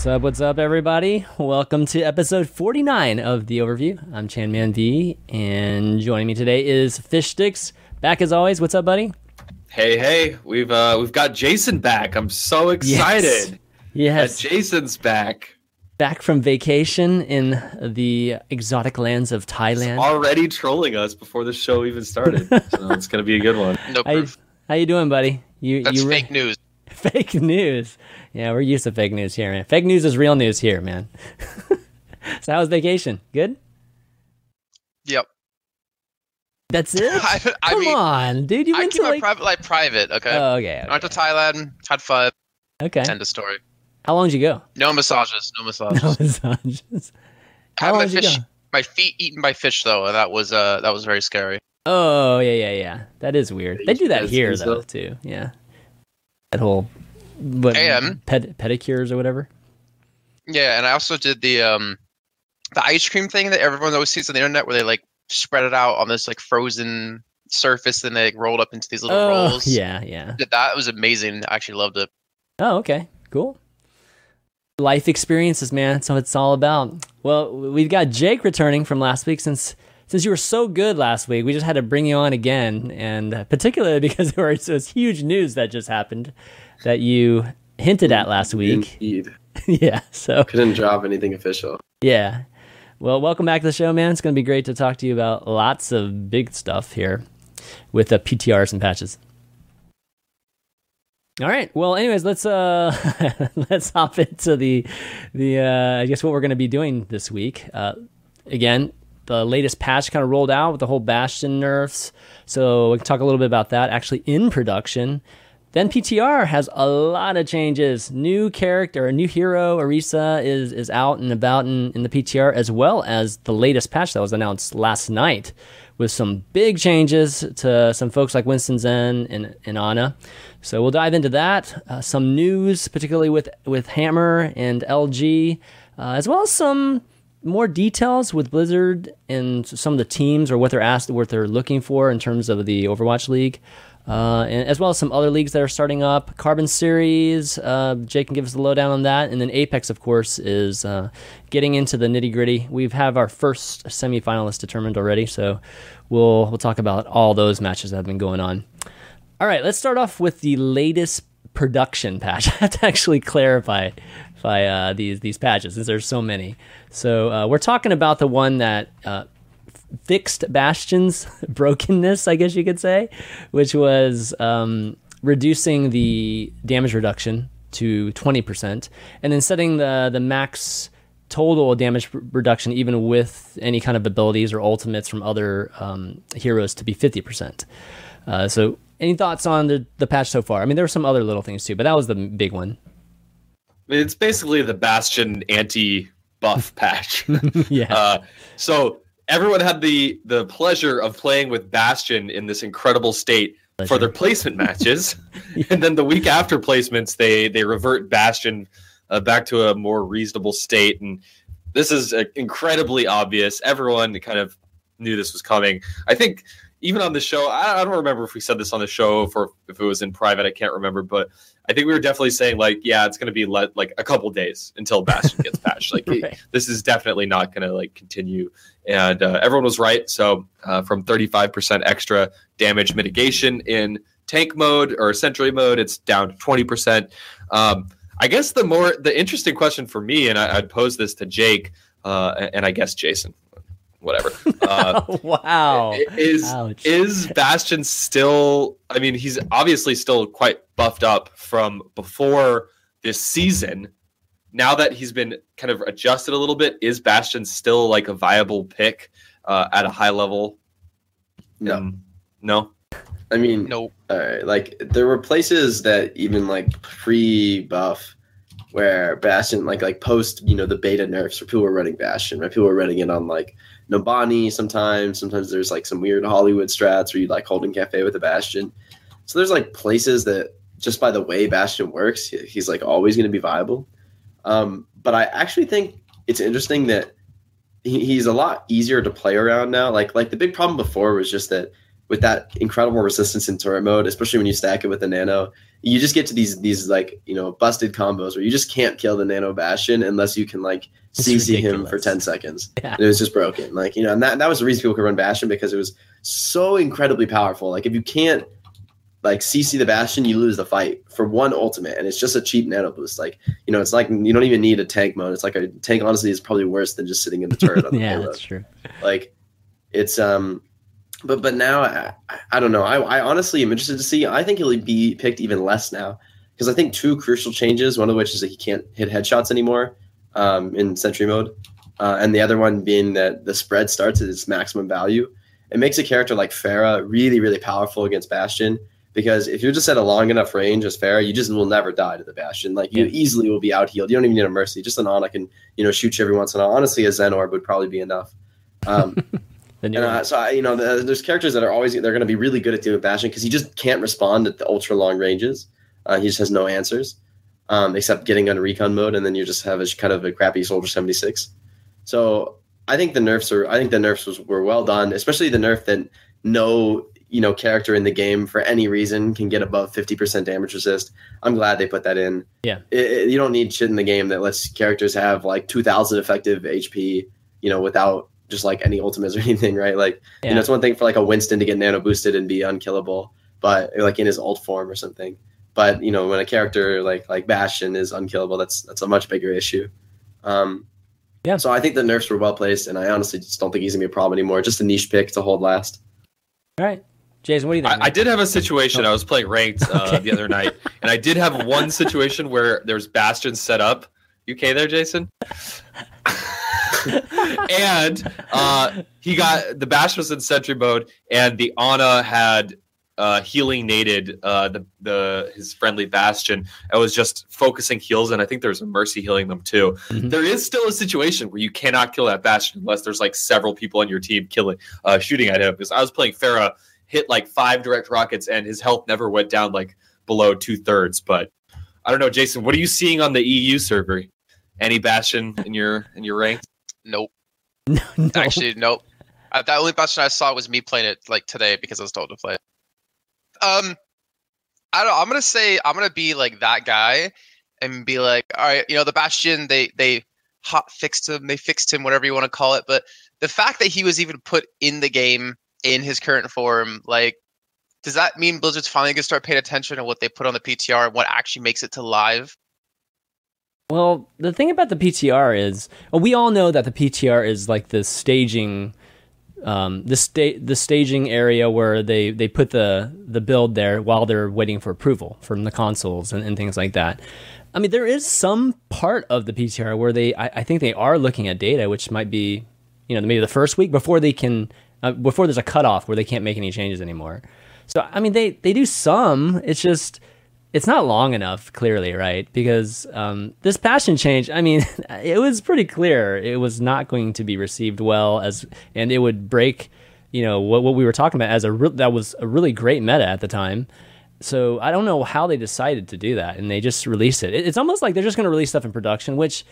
What's up, what's up, everybody? Welcome to episode 49 of The Overview. I'm ChanManV, and joining me today is Fishstix. Back as always. What's up, buddy? Hey, hey, we've uh we've got Jason back. I'm so excited. Yes. That Jason's back. Back from vacation in the exotic lands of Thailand. Already trolling us before the show even started. so it's gonna be a good one. No How you, proof. how you doing, buddy? You That's you re- fake news. fake news. Yeah, we're used to fake news here, man. Fake news is real news here, man. so how was vacation? Good? Yep. That's it? I, I Come mean, on, dude. You I went keep to my like private life private. Okay. Oh, okay. I went to Thailand, had fun. Okay. End of story. How long did you go? No massages. No massages. No massages. How Had long my did you go? my feet eaten by fish though, and that was uh that was very scary. Oh yeah, yeah, yeah. That is weird. They do that here though too. Yeah. That whole what And- ped- pedicures or whatever. Yeah, and I also did the um the ice cream thing that everyone always sees on the internet, where they like spread it out on this like frozen surface, and they like, rolled up into these little Oh rolls. yeah, yeah. Did that. It was amazing. I actually loved it. Oh okay, cool. Life experiences, man. That's what it's all about. Well, we've got Jake returning from last week since since you were so good last week. We just had to bring you on again, and particularly because there was this huge news that just happened that you hinted at last week. Indeed. yeah. So Couldn't drop anything official. Yeah. Well, welcome back to the show, man. It's going to be great to talk to you about lots of big stuff here with the PTRs and patches. All right. Well, anyways, let's uh let's hop into the the uh I guess what we're going to be doing this week. Uh again, the latest patch kind of rolled out with the whole Bastion nerfs. So we can talk a little bit about that actually in production. Then PTR has a lot of changes. New character, a new hero, Orisa is is out and about in, in the PTR, as well as the latest patch that was announced last night, with some big changes to some folks like Winston Zen and, and Ana. So we'll dive into that. Uh, some news, particularly with with Hammer and LG, uh, as well as some more details with Blizzard and some of the teams or what they're asked, what they're looking for in terms of the Overwatch League, uh, and as well as some other leagues that are starting up. Carbon Series, uh, Jake can give us the lowdown on that, and then Apex, of course, is uh, getting into the nitty gritty. We've have our first semifinalist determined already, so we'll we'll talk about all those matches that have been going on. All right, let's start off with the latest production patch. I have to actually clarify by uh, these these patches since there's so many. So uh, we're talking about the one that uh, fixed Bastion's brokenness, I guess you could say, which was um, reducing the damage reduction to 20%, and then setting the the max total damage reduction, even with any kind of abilities or ultimates from other um, heroes, to be 50%. Uh, so, any thoughts on the, the patch so far? I mean, there were some other little things too, but that was the big one. It's basically the Bastion anti buff patch. yeah. Uh, so everyone had the the pleasure of playing with Bastion in this incredible state for their placement matches, and then the week after placements, they they revert Bastion uh, back to a more reasonable state, and this is uh, incredibly obvious. Everyone kind of knew this was coming. I think even on the show, I, I don't remember if we said this on the show for if it was in private. I can't remember, but I think we were definitely saying like, yeah, it's going to be le- like a couple days until Bastion gets patched. Like, Right. this is definitely not going to like continue. And uh, everyone was right. So uh, from 35% extra damage mitigation in tank mode or sentry mode, it's down to 20%. Um, I guess the more the interesting question for me, and I, I'd pose this to Jake, uh, and I guess Jason, whatever. Uh, wow. is Ouch. is Bastion still? I mean, he's obviously still quite buffed up from before this season. Now that he's been kind of adjusted a little bit, is Bastion still like a viable pick uh, at a high level? No. Um, no. I mean, No, all right, like there were places that even like pre-buff where Bastion, like like post, you know, the beta nerfs where people were running Bastion, right? People were running it on like Numbani sometimes. Sometimes there's like some weird Hollywood strats where you like holding cafe with a Bastion. So there's like places that just by the way Bastion works, he's like always going to be viable. Um, but I actually think it's interesting that he, he's a lot easier to play around now. Like like the big problem before was just that with that incredible resistance in turret mode, especially when you stack it with the nano, you just get to these these like you know busted combos where you just can't kill the nano bastion unless you can like It's CC him for ten seconds. Yeah. It was just broken. Like you know, and that that was the reason people could run bastion because it was so incredibly powerful. Like if you can't like CC the bastion, you lose the fight for one ultimate, and it's just a cheap nano boost. Like you know, it's like you don't even need a tank mode. It's like a tank. Honestly, is probably worse than just sitting in the turret. on the yeah, payload that's true. like it's um but but now I, I don't know I, I honestly am interested to see i think he'll be picked even less now because i think two crucial changes one of which is that he can't hit headshots anymore um, in sentry mode uh, and the other one being that the spread starts at its maximum value it makes a character like Pharah really really powerful against bastion because if you're just at a long enough range as Pharah, you just will never die to the Bastion. Like you Yeah. easily will be out healed. You don't even need a mercy. Just an Ana can, you know, shoot you every once in a while. Honestly, a Zen orb would probably be enough. Um, and uh, so I, you know, the, there's characters that are always they're going to be really good at dealing with Bastion because he just can't respond at the ultra long ranges. Uh, he just has no answers, um, except getting on recon mode, and then you just have a kind of a crappy Soldier 76. So I think the nerfs are I think the nerfs was, were well done, especially the nerf that no you know character in the game for any reason can get above 50% damage resist. I'm glad they put that in. Yeah. It- it- you don't need shit in the game that lets characters have like 2,000 effective HP, you know, without just like any ultimates or anything, right? Like, you know, it's one thing for like a Winston to get nano boosted and be unkillable, but like in his ult form or something. But you know, when a character like like Bastion is unkillable, that's that's a much bigger issue. Um, Yeah. So I think the nerfs were well placed, and I honestly just don't think he's gonna be a problem anymore. Just a niche pick to hold last. All right, Jason, what do you think? I, I did have a situation. I was playing ranked uh, Okay. the other night, and I did have one situation where there's Bastion set up. You okay there, Jason? and uh, he got the Bastion was in Sentry mode, and the Ana had uh, healing nated uh, the the his friendly Bastion. I was just focusing heals, and I think there's a Mercy healing them too. Mhm. There is still a situation where you cannot kill that Bastion unless there's like several people on your team killing, uh, shooting at him. Because I was playing Pharah, hit like five direct rockets, and his health never went down like below two thirds. But I don't know, Jason. What are you seeing on the EU server? Any Bastion in your in your rank? Nope. no, no. Actually, nope. Uh, that only Bastion I saw was me playing it like today because I was told to play. Um, I don't. I'm gonna say I'm gonna be like that guy and be like, all right, you know, the Bastion they they hot fixed him, they fixed him, whatever you want to call it. But the fact that he was even put in the game in his current form, like, does that mean Blizzard's finally gonna start paying attention to what they put on the PTR and what actually makes it to live? Well, the thing about the PTR is, well, we all know that the PTR is like the staging, um, the sta- the staging area where they, they put the the build there while they're waiting for approval from the consoles and, and things like that. I mean, there is some part of the PTR where they, I, I think they are looking at data, which might be, you know, maybe the first week before they can, uh, before there's a cutoff where they can't make any changes anymore. So I mean, they they do some. It's just it's not long enough, clearly, right? Because um, this Bastion change, I mean, it was pretty clear it was not going to be received well as, and it would break, you know, what, what we were talking about as a re- that was a really great meta at the time. So I don't know how they decided to do that, and they just released it. it it's almost like they're just going to release stuff in production, which,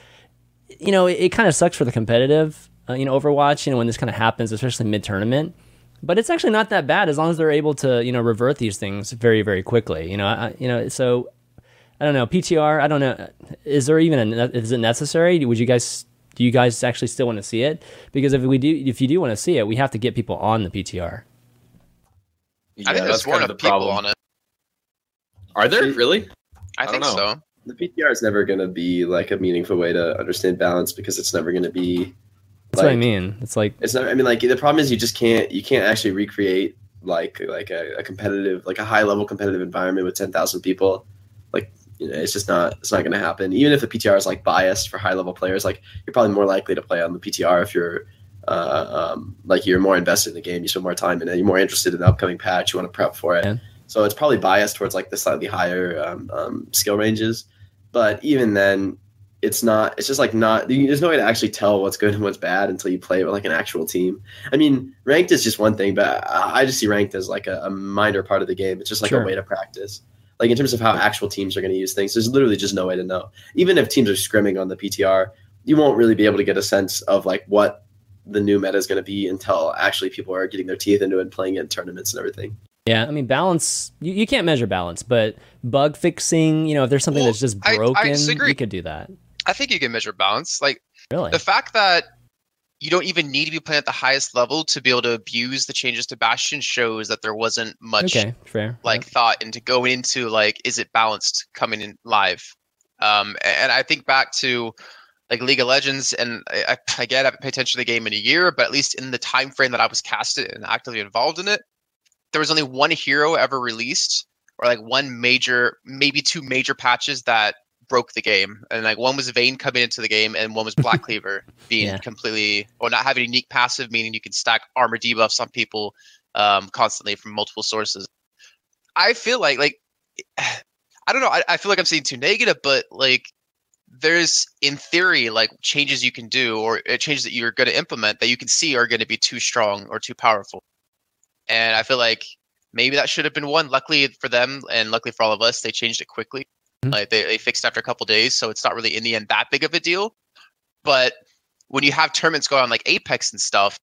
you know, it, it kind of sucks for the competitive, uh, you know, Overwatch. You know, when this kind of happens, especially mid tournament but it's actually not that bad as long as they're able to you know revert these things very very quickly you know I, you know so i don't know ptr i don't know is there even a is it necessary would you guys do you guys actually still want to see it because if we do if you do want to see it we have to get people on the ptr I think there's more enough people on it. Are there really? I, I don't think know. so. The PTR is never going to be like a meaningful way to understand balance because it's never going to be. That's what i mean it's like It's not. I mean, like the problem is you just can't. You can't actually recreate like like a, a competitive, like a high level competitive environment with ten thousand people. Like you know, it's just not. It's not going to happen. Even if the PTR is like biased for high level players, like you're probably more likely to play on the PTR if you're. Uh, um, like you're more invested in the game, you spend more time in it, you're more interested in the upcoming patch, you want to prep for it. Yeah. So it's probably biased towards like the slightly higher um, um, skill ranges. But even then, it's not. It's just like not. There's no way to actually tell what's good and what's bad until you play with like an actual team. I mean, ranked is just one thing, but I I just see ranked as like a, a minor part of the game. It's just like Sure. a way to practice. Like in terms of how actual teams are going to use things, there's literally just no way to know. Even if teams are scrimming on the PTR, you won't really be able to get a sense of like what the new meta is going to be until actually people are getting their teeth into it and playing it in tournaments and everything. Yeah, I mean balance. You, you can't measure balance, but bug fixing. You know, if there's something Well, that's just I- I broken, disagree. you could do that. I think you can measure balance. Like Really? the fact that you don't even need to be playing at the highest level to be able to abuse the changes to Bastion shows that there wasn't much okay, fair. like thought into going into like is it balanced coming in live um and i think back to like league of legends and i, I again i haven't paid attention to the game in a year but at least in the time frame that i was casted and actively involved in it there was only one hero ever released or like one major maybe two major patches that broke the game and like one was Vayne coming into the game and one was black cleaver being Yeah. completely or not having a unique passive meaning you can stack armor debuffs on people um constantly from multiple sources I feel like like I don't know. I, I feel like I'm saying too negative, but like there's in theory like changes you can do or uh, changes that you're going to implement that you can see are going to be too strong or too powerful. And I feel like maybe that should have been one. Luckily for them and luckily for all of us, they changed it quickly. Mhm. Like they, they fixed after a couple days, so it's not really in the end that big of a deal. But when you have tournaments going on like Apex and stuff,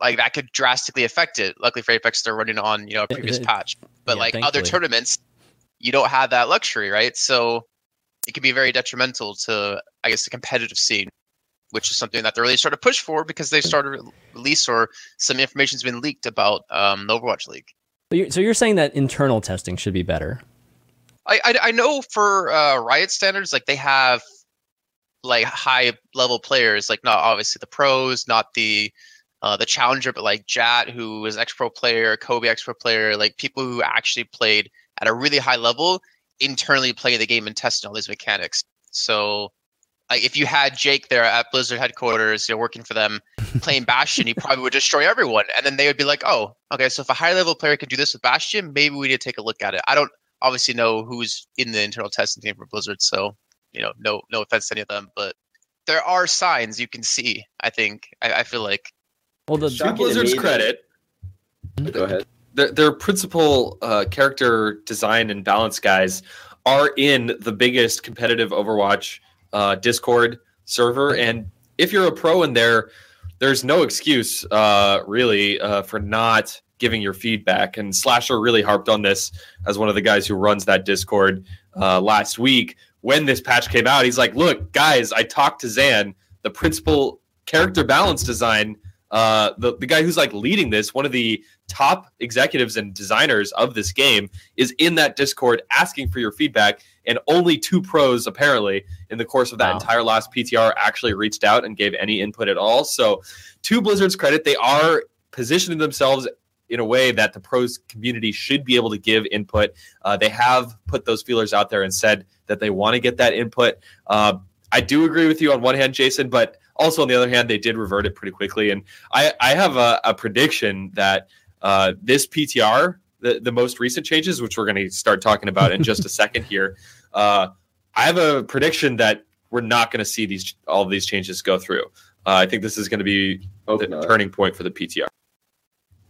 like that could drastically affect it. Luckily for Apex, they're running on you know a previous patch but Yeah, like other tournaments you don't have that luxury right so it can be very detrimental to i guess the competitive scene which is something that they're really starting to push for because they started release or some information's been leaked about um, the overwatch league So you're, so you're saying that internal testing should be better? I, I I know for uh, Riot standards, like they have like high level players, like not obviously the pros, not the uh, the challenger, but like Jatt, who is ex pro player, Kobe ex pro player, like people who actually played at a really high level, internally play the game and testing all these mechanics. So, like if you had Jake there at Blizzard headquarters, you know, working for them, playing Bastion, he probably would destroy everyone, and then they would be like, "Oh, okay, so if a high level player could do this with Bastion, maybe we need to take a look at it." I don't obviously know who's in the internal testing team for Blizzard, so you know, no no offense to any of them, but there are signs you can see. I think I, I feel like Well, the To Blizzard's me that- credit, Go ahead. their, their principal uh, character design and balance guys are in the biggest competitive Overwatch uh, Discord server, and if you're a pro in there, there's no excuse uh, really uh, for not giving your feedback. And Slasher really harped on this as one of the guys who runs that Discord uh, last week when this patch came out. He's like, "Look, guys, I talked to Zan, the principal character balance design." Uh, the, the guy who's like leading this, one of the top executives and designers of this game is in that Discord asking for your feedback, and only two pros apparently in the course of that Wow. entire last PTR actually reached out and gave any input at all. So, to Blizzard's credit, they are positioning themselves in a way that the pros community should be able to give input. Uh, they have put those feelers out there and said that they want to get that input. Uh, I do agree with you on one hand, Jason, but also on the other hand, they did revert it pretty quickly. And I, I have a, a prediction that uh, this PTR, the, the most recent changes, which we're going to start talking about in just a second here, uh, I have a prediction that we're not going to see these all of these changes go through. Uh, I think this is going to be the not. turning point for the PTR.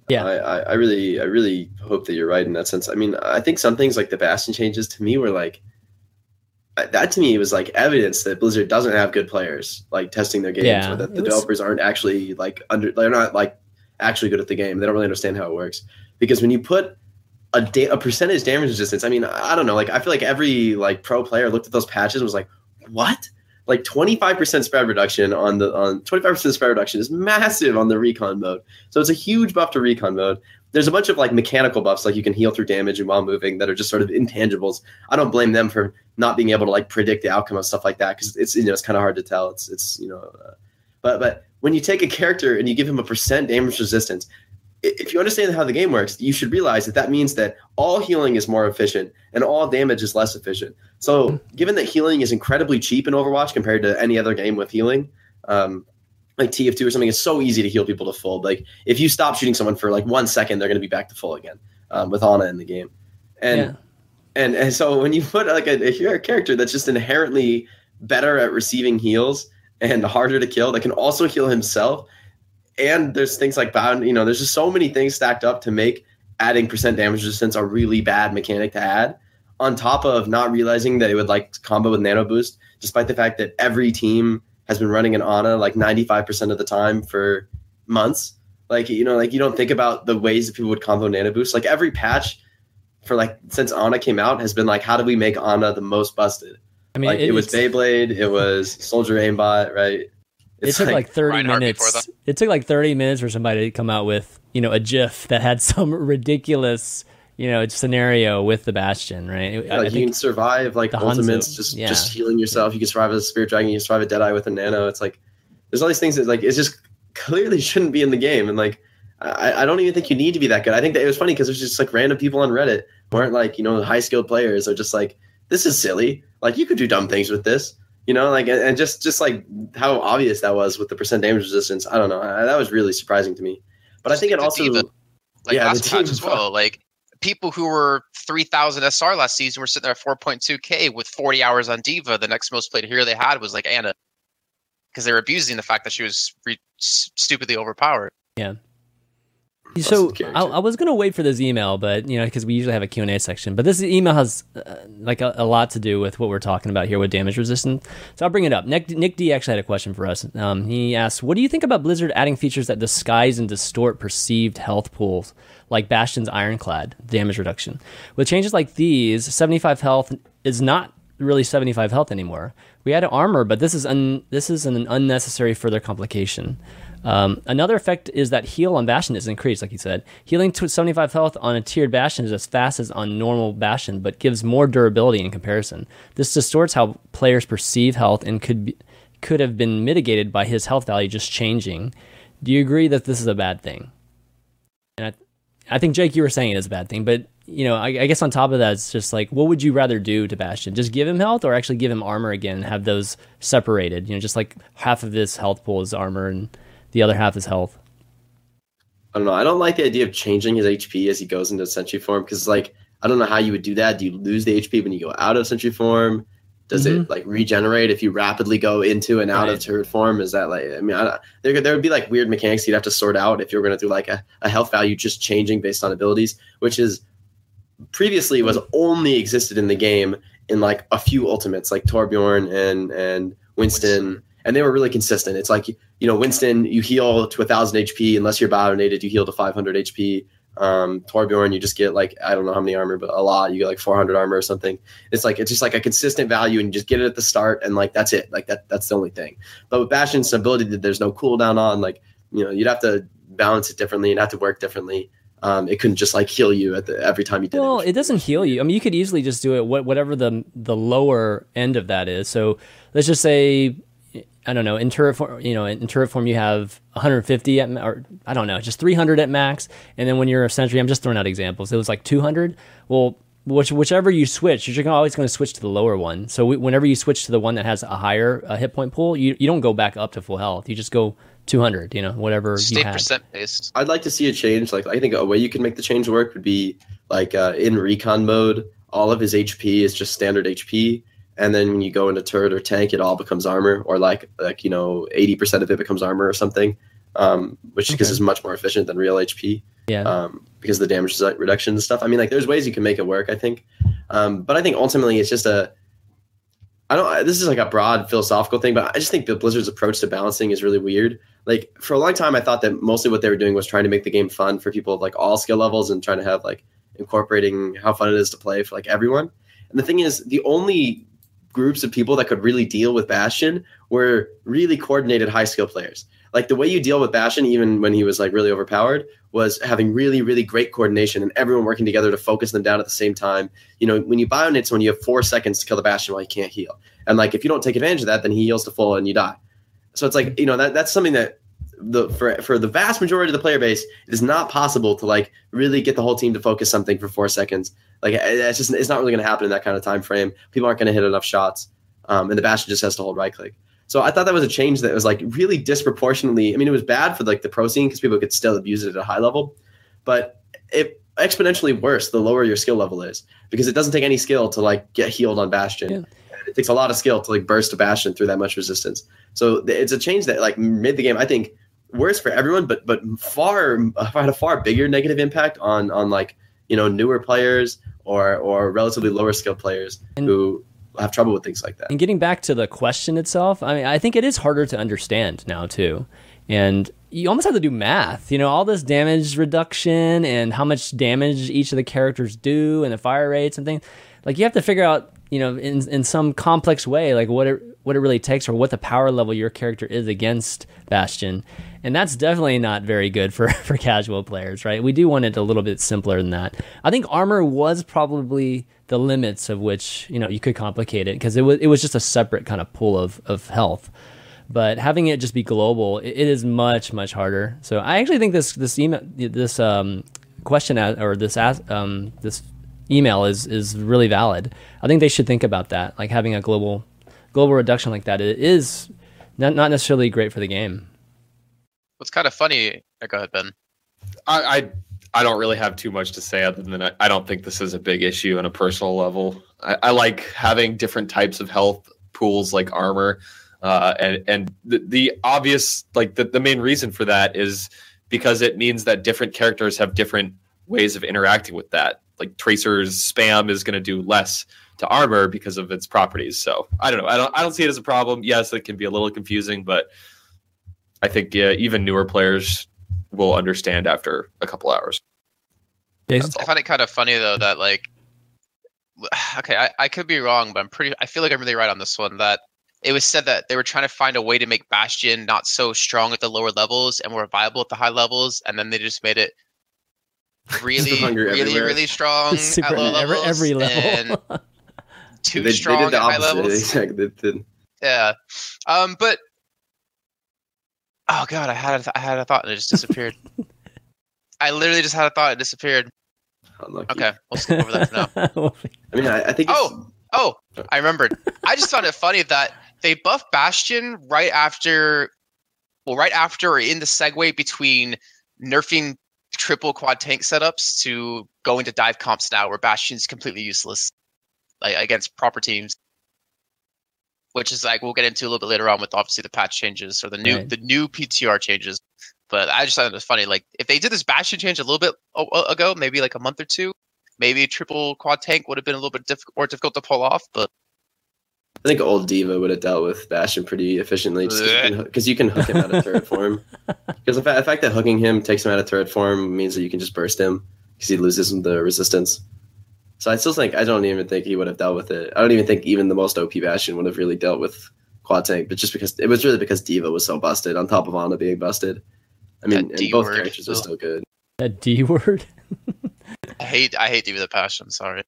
Yeah. I, I, I really, I really hope that you're right in that sense. I mean, I think some things like the Bastion changes to me were like, that to me was like evidence that Blizzard doesn't have good players like testing their games, Yeah, or that the was- developers aren't actually like under, they're not like actually good at the game. They don't really understand how it works. Because when you put a da- a percentage damage resistance, I mean, I don't know, like I feel like every like pro player looked at those patches and was like, what? Like 25% spread reduction on the on 25% spread reduction is massive on the recon mode. So it's a huge buff to recon mode. There's a bunch of like mechanical buffs, like you can heal through damage and while moving, that are just sort of intangibles. I don't blame them for not being able to like predict the outcome of stuff like that because it's you know it's kind of hard to tell. It's it's you know, uh, but but when you take a character and you give him a percent damage resistance, if you understand how the game works, you should realize that that means that all healing is more efficient and all damage is less efficient. So, given that healing is incredibly cheap in Overwatch compared to any other game with healing, um, like TF2 or something, it's so easy to heal people to full. Like, if you stop shooting someone for like one second, they're going to be back to full again um, with Ana in the game. And, yeah. and and so when you put like a, a character that's just inherently better at receiving heals and harder to kill, that can also heal himself, and there's things like bound, you know, there's just so many things stacked up to make adding percent damage resistance a really bad mechanic to add on top of not realizing that it would like combo with nano boost despite the fact that every team has been running an ana like 95% of the time for months. Like you know, like you don't think about the ways that people would combo nano boost. Like every patch for like since Ana came out has been like, how do we make Ana the most busted? I mean, like it, was Beyblade, it was Soldier Aimbot, right? it took like, 30 Reinhardt minutes. It took like 30 minutes for somebody to come out with, you know, a GIF that had some ridiculous, you know, it's scenario with the Bastion, right? yeah, like you can survive like the ultimates, Hanzo, just yeah. just healing yourself. You can survive as a Spirit Dragon, you can survive a Deadeye with a Nano. It's like there's all these things that like it just clearly shouldn't be in the game, and like I, I don't even think you need to be that good. I think that it was funny because there's just like random people on Reddit who aren't like you know high skilled players are just like this is silly. Like you could do dumb things with this, you know, like and, and just just like how obvious that was with the percent damage resistance. I don't know. I, that was really surprising to me. But I think it also D.Va, like yeah, last the patch team- as well. Like people who were 3000 SR last season were sitting there at 4.2k with 40 hours on D.Va. The next most played hero they had was like Ana because they were abusing the fact that she was re- stupidly overpowered. Yeah. So I. I was gonna wait for this email, but you know, because we usually have a Q and A section, but this email has uh, like a, a lot to do with what we're talking about here with damage resistance. So I'll bring it up. Nick, Nick D actually had a question for us. Um, he asked, "What do you think about Blizzard adding features that disguise and distort perceived health pools, like Bastion's Ironclad damage reduction? With changes like these, 75 health is not really 75 health anymore. We added armor, but this is un- this is an unnecessary further complication." Um, another effect is that heal on Bastion is increased, like you said. Healing to 75 health on a tiered Bastion is as fast as on normal Bastion, but gives more durability in comparison. This distorts how players perceive health and could be, could have been mitigated by his health value just changing. Do you agree that this is a bad thing? And I, I think Jake, you were saying it is a bad thing, but you know, I, I guess on top of that, it's just like, what would you rather do to Bastion? Just give him health, or actually give him armor again and have those separated? You know, just like half of his health pool is armor and the other half is health. I don't know. I don't like the idea of changing his HP as he goes into Sentry form because, like, I don't know how you would do that. Do you lose the HP when you go out of Sentry form? Does it mm-hmm. like regenerate if you rapidly go into and out of Right. turret form? Is that like? I mean, I, there there would be like weird mechanics you'd have to sort out if you were going to do like a, a health value just changing based on abilities, which is previously was only existed in the game in like a few ultimates like Torbjorn and and Winston, and they were really consistent. It's like you know Winston, you heal to a thousand HP unless you're biodonated, you heal to 500 HP. Um, Torbjorn, you just get like I don't know how many armor, but a lot. You get like 400 armor or something. It's like it's just like a consistent value, and you just get it at the start, and like that's it. Like that that's the only thing. But with Bastion's ability that there's no cooldown on, like you know you'd have to balance it differently and have to work differently. Um, it couldn't just like heal you at the every time you did it. Well, it. it doesn't heal you. I mean, you could easily just do it what whatever the the lower end of that is. So let's just say I don't know in turret. You know, in turret form you have 150 at or I don't know, just 300 at max. And then when you're a sentry, I'm just throwing out examples. It was like 200. Well. Which, whichever you switch, you're always going to switch to the lower one. So we, whenever you switch to the one that has a higher uh, hit point pool, you, you don't go back up to full health. You just go 200. You know, whatever you Stay percent based. I'd like to see a change. Like I think a way you can make the change work would be like uh, in recon mode, all of his HP is just standard HP, and then when you go into turret or tank, it all becomes armor, or like like you know eighty percent of it becomes armor or something, um, which because Okay. is much more efficient than real HP. Yeah. Um, because of the damage reduction and stuff. I mean, like there's ways you can make it work. I think, um, but I think ultimately it's just a. I don't. This is like a broad philosophical thing, but I just think the Blizzard's approach to balancing is really weird like for a long time i thought that mostly what they were doing was trying to make the game fun for people of like all skill levels and trying to have like incorporating how fun it is to play for like everyone and the thing is the only groups of people that could really deal with bastion were really coordinated high skill players. Like the way you deal with bastion even when he was like really overpowered was having really really great coordination and everyone working together to focus them down at the same time. You know when you bionate someone you have four seconds to kill the bastion while you can't heal. And like if you don't take advantage of that then he heals to full and you die. So it's like you know that that's something that the for for the vast majority of the player base, it is not possible to like really get the whole team to focus something for four seconds. Like it's just it's not really going to happen in that kind of time frame. People aren't going to hit enough shots, um, and the Bastion just has to hold right click. So I thought that was a change that was like really disproportionately. I mean, it was bad for like the pro scene because people could still abuse it at a high level, but it exponentially worse the lower your skill level is because it doesn't take any skill to like get healed on Bastion. Yeah. It takes a lot of skill to like burst a Bastion through that much resistance. So it's a change that like made the game, I think, worse for everyone, but but far had a far bigger negative impact on on like you know newer players or or relatively lower skill players And- who have trouble with things like that. And getting back to the question itself, I mean, I think it is harder to understand now too. and you almost have to do math. You know, all this damage reduction and how much damage each of the characters do and the fire rates and things. Like you have to figure out, you know, in in some complex way, like what it what it really takes or what the power level your character is against Bastion. And that's definitely not very good for, for casual players, right? We do want it a little bit simpler than that. I think armor was probably the limits of which, you know, you could complicate it because it was it was just a separate kind of pool of, of health. But having it just be global, it, it is much much harder. So I actually think this this email this um, question or this um, this email is is really valid. I think they should think about that, like having a global global reduction like that. It is not not necessarily great for the game. What's kind of funny? Go ahead, Ben. I, I I don't really have too much to say other than I, I don't think this is a big issue on a personal level. I, I like having different types of health pools like armor. Uh, and and the, the obvious like the, the main reason for that is because it means that different characters have different ways of interacting with that. Like Tracer's spam is going to do less to armor because of its properties. So I don't know. I don't I don't see it as a problem. Yes, it can be a little confusing, but I think yeah, even newer players will understand after a couple hours. I find it kind of funny though that like okay, I, I could be wrong, but I'm pretty I feel like I'm really right on this one that it was said that they were trying to find a way to make Bastion not so strong at the lower levels and more viable at the high levels, and then they just made it really, really, everywhere. really strong Super at low levels. Every, level. too they, strong they did the at opposite. high levels. Exactly. Yeah. Um, but oh god, I had a, I had a thought and it just disappeared. I literally just had a thought; it disappeared. Unlucky. Okay, we'll skip over that for now. I mean, I, I think. Oh, Oh, I remembered. I just found it funny that they buffed Bastion right after, well, right after or in the segue between nerfing triple quad tank setups to going to dive comps now, where Bastion's completely useless, like against proper teams. Which is like we'll get into a little bit later on with obviously the patch changes or the new right. the new PTR changes. But I just thought it was funny. Like if they did this Bastion change a little bit ago, maybe like a month or two, maybe a triple quad tank would have been a little bit diff- more difficult to pull off, but I think old D.Va would have dealt with Bastion pretty efficiently because you, you, can hook him out of turret form. Because the, fa- the, fact that hooking him takes him out of turret form means that you can just burst him because he loses the resistance. So I still think I don't even think he would have dealt with it. I don't even think even the most OP Bastion would have really dealt with quad tank, but just because it was really because D.Va was so busted on top of Ana being busted. I mean, and both characters are still good. That D word. I hate I hate D.Va the Passion. Sorry.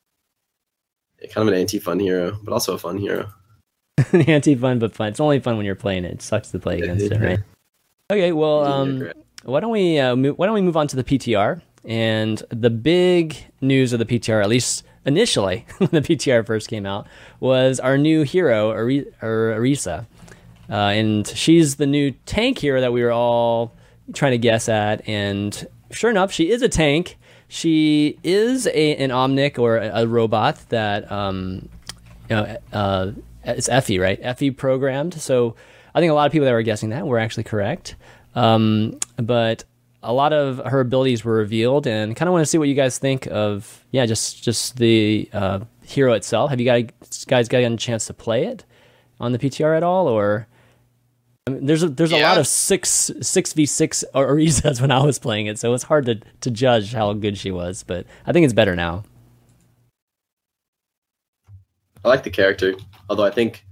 Yeah, kind of an anti-fun hero, but also a fun hero. anti-fun but fun. It's only fun when you're playing it. It sucks to play against it, right? Okay, well, um, why don't we uh, why don't we move on to the PTR? And the big news of the PTR, at least initially when the PTR first came out, was our new hero, Orisa. Uh, and she's the new tank hero that we were all trying to guess at. And sure enough, she is a tank. She is a, an Omnic or a, a robot that um, you know, uh, it's Efi, right? Efi programmed. So I think a lot of people that were guessing that were actually correct. Um, but a lot of her abilities were revealed, and kind of want to see what you guys think of, yeah, just just the uh, hero itself. Have you guys guys gotten a chance to play it on the PTR at all, or I mean, there's a, there's yeah. a lot of six six v six Orisas when I was playing it, so it's hard to to judge how good she was. But I think it's better now. I like the character, although I think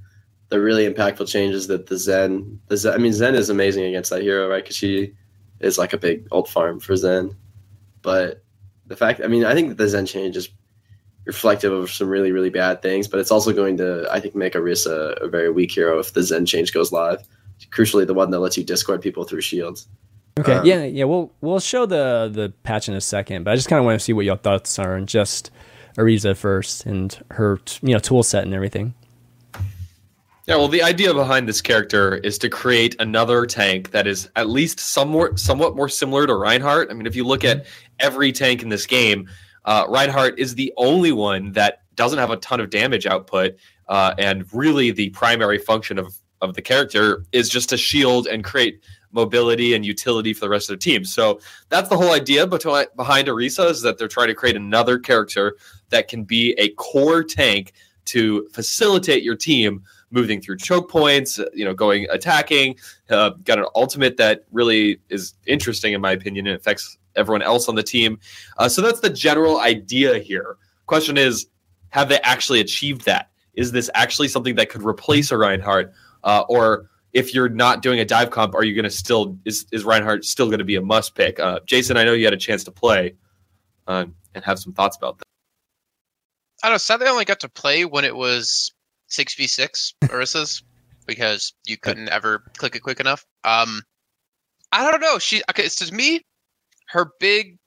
the really impactful changes that the Zen, the Zen, I mean Zen is amazing against that hero, right? Because she is like a big old farm for Zen, but the fact, I mean, I think that the Zen change is reflective of some really really bad things, but it's also going to, I think, make Orisa a very weak hero if the Zen change goes live crucially the one that lets you discord people through shields. Okay, um, yeah, yeah. We'll we'll show the the patch in a second, but I just kind of want to see what your thoughts are on just Orisa first and her you know tool set and everything. Yeah, well, the idea behind this character is to create another tank that is at least somewhat somewhat more similar to Reinhardt. I mean, if you look at every tank in this game, uh, Reinhardt is the only one that doesn't have a ton of damage output, uh, and really the primary function of of the character is just to shield and create mobility and utility for the rest of the team. So that's the whole idea behind Orisa is that they're trying to create another character that can be a core tank to facilitate your team, moving through choke points, uh, you know, going attacking. Uh, got an ultimate that really is interesting in my opinion and affects everyone else on the team. Uh, so that's the general idea here. Question is, have they actually achieved that? Is this actually something that could replace a Reinhardt, uh, or if you're not doing a dive comp, are you going to still is is Reinhardt still going to be a must pick? Uh, Jason, I know you had a chance to play uh, and have some thoughts about that. I don't know. Sadly, I only got to play when it was six v six Orisa's because you couldn't ever click it quick enough. Um, I don't know. She okay. It's to me, her big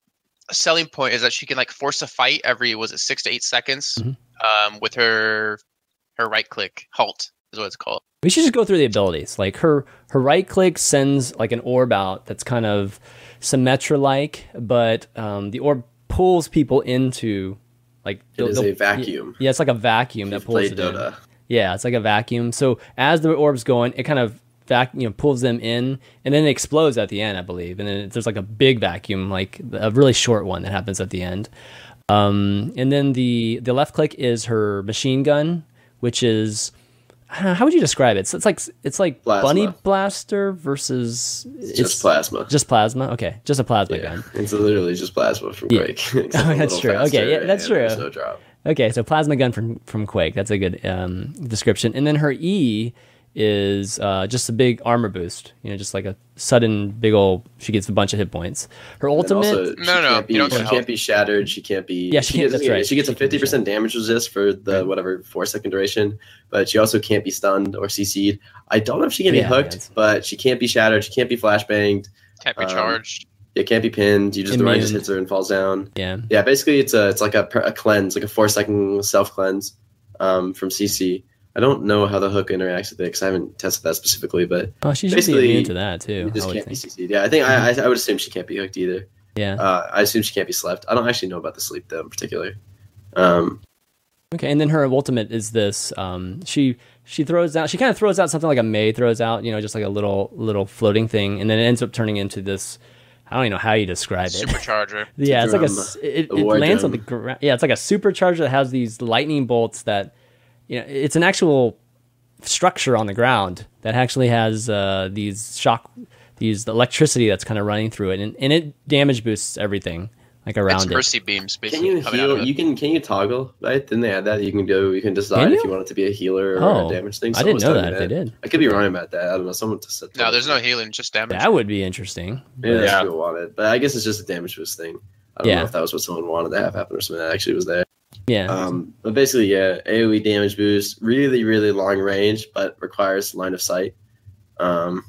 selling point is that she can like force a fight every was it six to eight seconds Mhm. um, with her her right click halt is what it's called. We should just go through the abilities. Like her her right click sends like an orb out that's kind of Symmetra like, but um, the orb pulls people into like It they'll- is they'll- a vacuum. Yeah, it's like a vacuum that pulls played Dota. in. Yeah, it's like a vacuum. So as the orb's going, it kind of vac you know pulls them in, and then it explodes at the end, I believe. And then there's like a big vacuum, like a really short one that happens at the end. Um, and then the the left click is her machine gun, which is know, how would you describe it? It's, it's like it's like Plasma. bunny blaster versus It's just plasma. Just plasma. Okay, just a plasma yeah. gun. It's literally just plasma from Yeah. Quake. except a that's true. Okay, yeah, that's true. No drop. Okay, so plasma gun from from Quake. That's a good um, description. And then her E is uh, just a big armor boost. You know, just like a sudden big old. She gets a bunch of hit points. Her ultimate. also, she No, no, can't be, you don't she get can't be shattered. She can't be. Yeah, she can't- gets, that's right. She gets a She can't fifty percent damage resist for the whatever four second duration, but she also can't be stunned or CC'd. I don't know if she can Yeah, be hooked, yes. but she can't be shattered. She can't be flashbanged. Can't be Um, charged. It can't be pinned. You just the right just hits her and falls down. yeah. Yeah, basically it's a it's like a, a cleanse, like a four second self cleanse um, from CC. I don't know how the hook interacts with it because I haven't tested that specifically, but Oh, she should be Basically, immune to that too. just can't be. CC'd. Yeah, I think I, I I would assume she can't be hooked either. Yeah. Uh, I assume she can't be slept. I don't actually know about the sleep though in particular. Um, Okay, and then her ultimate is this. Um, she she throws out. She kind of throws out something like a Mei throws out. You know, just like a little little floating thing, and then it ends up turning into this. I don't even know how you describe it. Supercharger. Yeah, it's like a it, it war lands on the ground. Yeah, it's like a supercharger that has these lightning bolts that you know it's an actual structure on the ground that actually has uh, these shock these electricity that's kind of running through it and, and it damage boosts everything like It's around it. mercy beams can you heal? of it. You can can you toggle right? Didn't they add that? You can go. You can decide Can if you? you want it to be a healer or Oh, a damage thing. I didn't know was that if they did. I could be wrong about that. I don't know. Someone just said No, there's no healing, just damage. That would be interesting. Yeah, that's Yeah. what people wanted, but I guess it's just a damage boost thing. I don't Yeah. know if that was what someone wanted to have happen or something that actually was there. Yeah. Um, but basically, yeah, AOE damage boost, really, really long range, but requires line of sight. Um,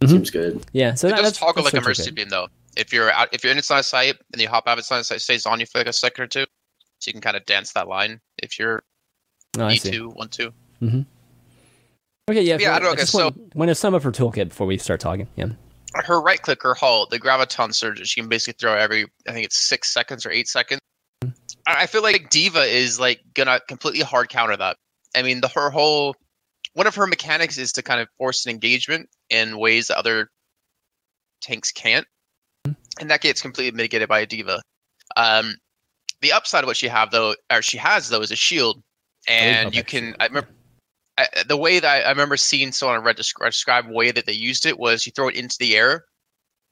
Mhm. Seems good. yeah. So it that, does that's toggle that's like a pretty mercy good. beam though. If you're out, if you're in its line of sight and you hop out of its line of sight, it stays on you for like a second or two, so you can kind of dance that line if you're Oh, I E see. two one two. Okay, yeah. Yeah, I don't- okay, just so- want, want to sum up her toolkit before we start talking. Yeah. Her right click, her halt, the graviton surge, she can basically throw every I think it's six seconds or eight seconds. Mm-hmm. I I feel like D.Va is like gonna completely hard counter that. I mean, the her whole one of her mechanics is to kind of force an engagement in ways that other tanks can't, and that gets completely mitigated by a Diva. Um, the upside of what she have though, or she has though, is a shield, and you can. I remember I, the way that I, I remember seeing someone read descri- describe the way that they used it was you throw it into the air.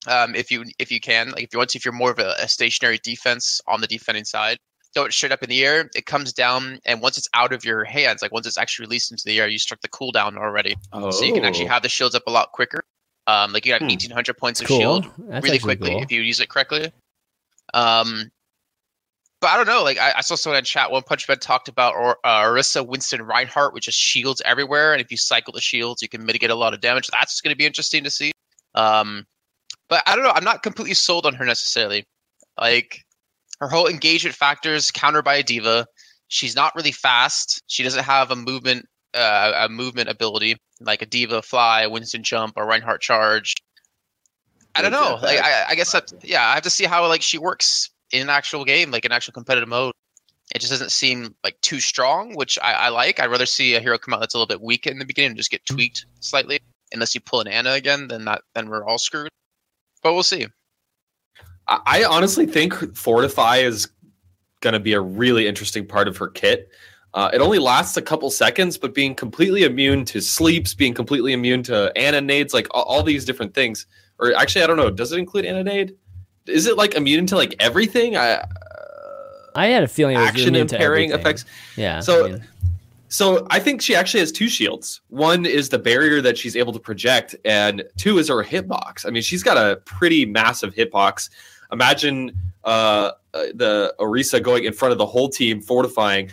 Um, if you if you can, like if you want to, if you're more of a, a stationary defense on the defending side, throw it straight up in the air. It comes down, and once it's out of your hands, like once it's actually released into the air, you start the cooldown already, Oh, so you can actually have the shields up a lot quicker. Um, like you have Hmm. 1800 points of Cool. shield That's really quickly cool. if you use it correctly. Um, but I don't know. Like I, I saw someone in chat. One Punch Man talked about or uh, Orisa Winston Reinhardt, which is shields everywhere, and if you cycle the shields, you can mitigate a lot of damage. That's going to be interesting to see. Um, but I don't know. I'm not completely sold on her necessarily. Like her whole engagement factors countered by a D.Va. She's not really fast. She doesn't have a movement uh, a movement ability like a D.Va fly, Winston jump, or Reinhardt charge. I don't know. Like. I, I guess that yeah, I have to see how like she works in an actual game, like an actual competitive mode. It just doesn't seem like too strong, which I, I like. I'd rather see a hero come out that's a little bit weak in the beginning and just get tweaked slightly. Unless you pull an Ana again, then that then we're all screwed. But we'll see. I I honestly think Fortify is going to be a really interesting part of her kit. Uh, it only lasts a couple seconds, but being completely immune to sleeps, being completely immune to anonades, like all, all these different things. Or actually, I don't know. Does it include anonade? Is it like immune to like everything? I I had a feeling it was action immune to impairing effects. Yeah. So- I mean, So I think she actually has two shields. One is the barrier that she's able to project, and two is her hitbox. I mean, she's got a pretty massive hitbox. Imagine uh, uh, the Orisa going in front of the whole team, fortifying,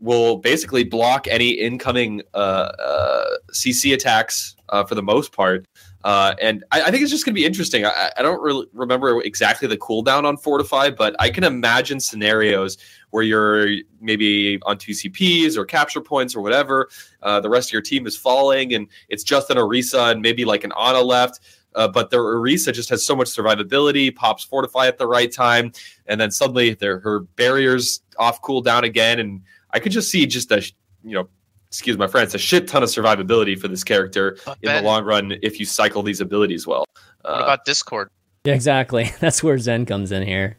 will basically block any incoming uh, uh, CC attacks uh, for the most part. Uh, and I, I think it's just going to be interesting. I, I don't really remember exactly the cooldown on Fortify, but I can imagine scenarios where you're maybe on two CPs or capture points or whatever. Uh, the rest of your team is falling, and it's just an Orisa and maybe like an Ana left. Uh, but the Orisa just has so much survivability, pops Fortify at the right time, and then suddenly her barriers off cooldown again. And I could just see just a you know, excuse my friends, a shit ton of survivability for this character But in the long run if you cycle these abilities well. what Uh, about Discord? yeah, exactly. That's where Zen comes in here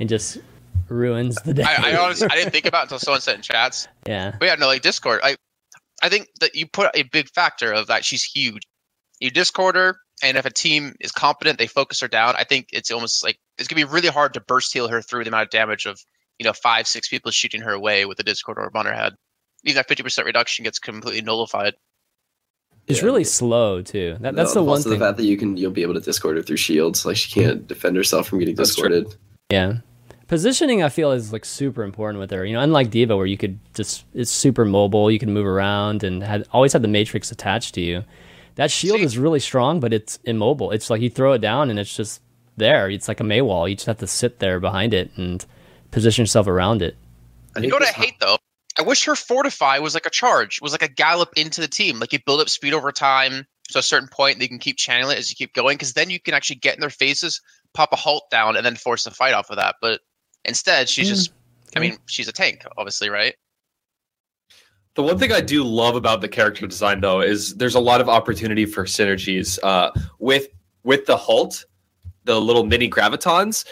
and just ruins the day. I, I honestly I didn't think about it until someone said in chats. yeah. But yeah, no, like Discord. I I think that you put a big factor of that she's huge. You Discord her, and if a team is competent, they focus her down. I think it's almost like it's gonna be really hard to burst heal her through the amount of damage of you know five six people shooting her away with a Discord orb on her head. Even that fifty percent reduction gets completely nullified. It's Yeah. really slow too. That, that's No, the one also thing. the fact that you can you'll be able to discord her through shields. Like she can't mm-hmm. defend herself from getting discorded. Yeah. Positioning, I feel, is like super important with her. You know, unlike D.Va, where you could just it's super mobile, you can move around and had always had the matrix attached to you. That shield See- is really strong, but it's immobile. It's like you throw it down and it's just there. It's like a Mei wall. You just have to sit there behind it and position yourself around it. I You know what I hate though? I wish her fortify was like a charge, was like a gallop into the team. Like you build up speed over time to a certain point, and you can keep channeling it as you keep going, because then you can actually get in their faces, pop a halt down, and then force a fight off of that. But instead, she's Hmm, just I mean, she's a tank, obviously, right? The one thing I do love about the character design, though, is there's a lot of opportunity for synergies uh, with with the Halt, the little mini gravitons.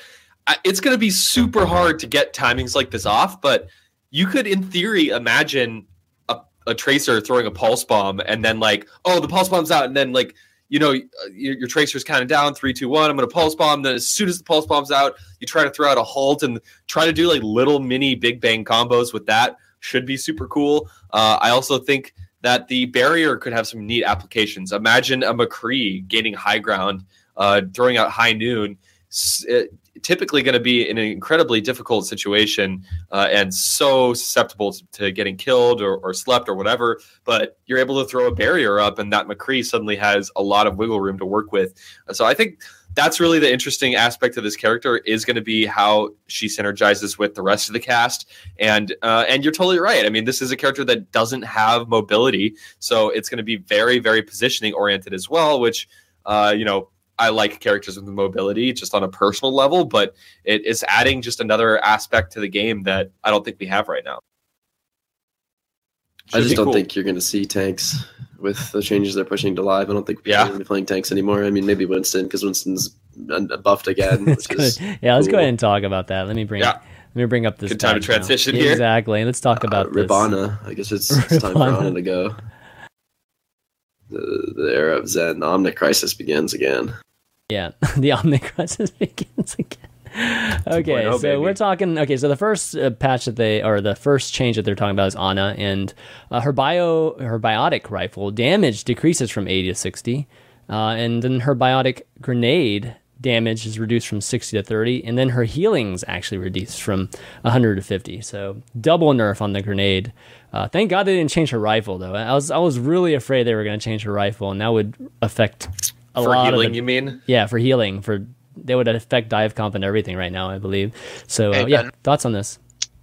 It's going to be super hard to get timings like this off, but you could, in theory, imagine a, a tracer throwing a pulse bomb, and then like, oh, the pulse bomb's out, and then like, you know, your, your tracer's counting down three, two, one. I'm going to pulse bomb. Then as soon as the pulse bomb's out, you try to throw out a Halt and try to do like little mini Big Bang combos with that. Should be super cool. Uh, I also think that the barrier could have some neat applications. Imagine a McCree gaining high ground, uh, throwing out high noon. Typically going to be in an incredibly difficult situation uh, and so susceptible to, to getting killed or, or slept or whatever. But you're able to throw a barrier up, and that McCree suddenly has a lot of wiggle room to work with. So I think that's really the interesting aspect of this character is going to be how she synergizes with the rest of the cast and uh, and you're totally right. I mean, this is a character that doesn't have mobility, so it's going to be very very positioning oriented as well. Which uh, you know I like characters with mobility just on a personal level, but it is adding just another aspect to the game that I don't think we have right now. I just don't cool. think you're going to see tanks with the changes they're pushing to live. I don't think people Yeah. are going to be playing tanks anymore. I mean, maybe Winston because Winston's buffed again. Let's Which go- is, yeah, let's go ahead and talk about that. Let me bring Yeah. let me bring up this. Good time to patch now. transition Yeah, here. Exactly. Let's talk uh, about this. Ribana. I guess it's, it's time for Ribana. Ana to go. The, the era of Zen, the Omnic Crisis begins again. Yeah, the Omnic Crisis begins again. Okay, so baby. we're talking. Okay, so the first uh, patch that they or the first change that they're talking about is Ana, and uh, her bio her biotic rifle damage decreases from eighty to sixty, uh, and then her biotic grenade damage is reduced from sixty to thirty, and then her healing's actually reduced from hundred to fifty. So double nerf on the grenade. Uh, thank God they didn't change her rifle though. I was I was really afraid they were going to change her rifle, and that would affect a For lot healing, of the, you mean? yeah, for healing, for they would affect dive comp and everything right now, I believe. So uh, yeah, Ben. thoughts on this?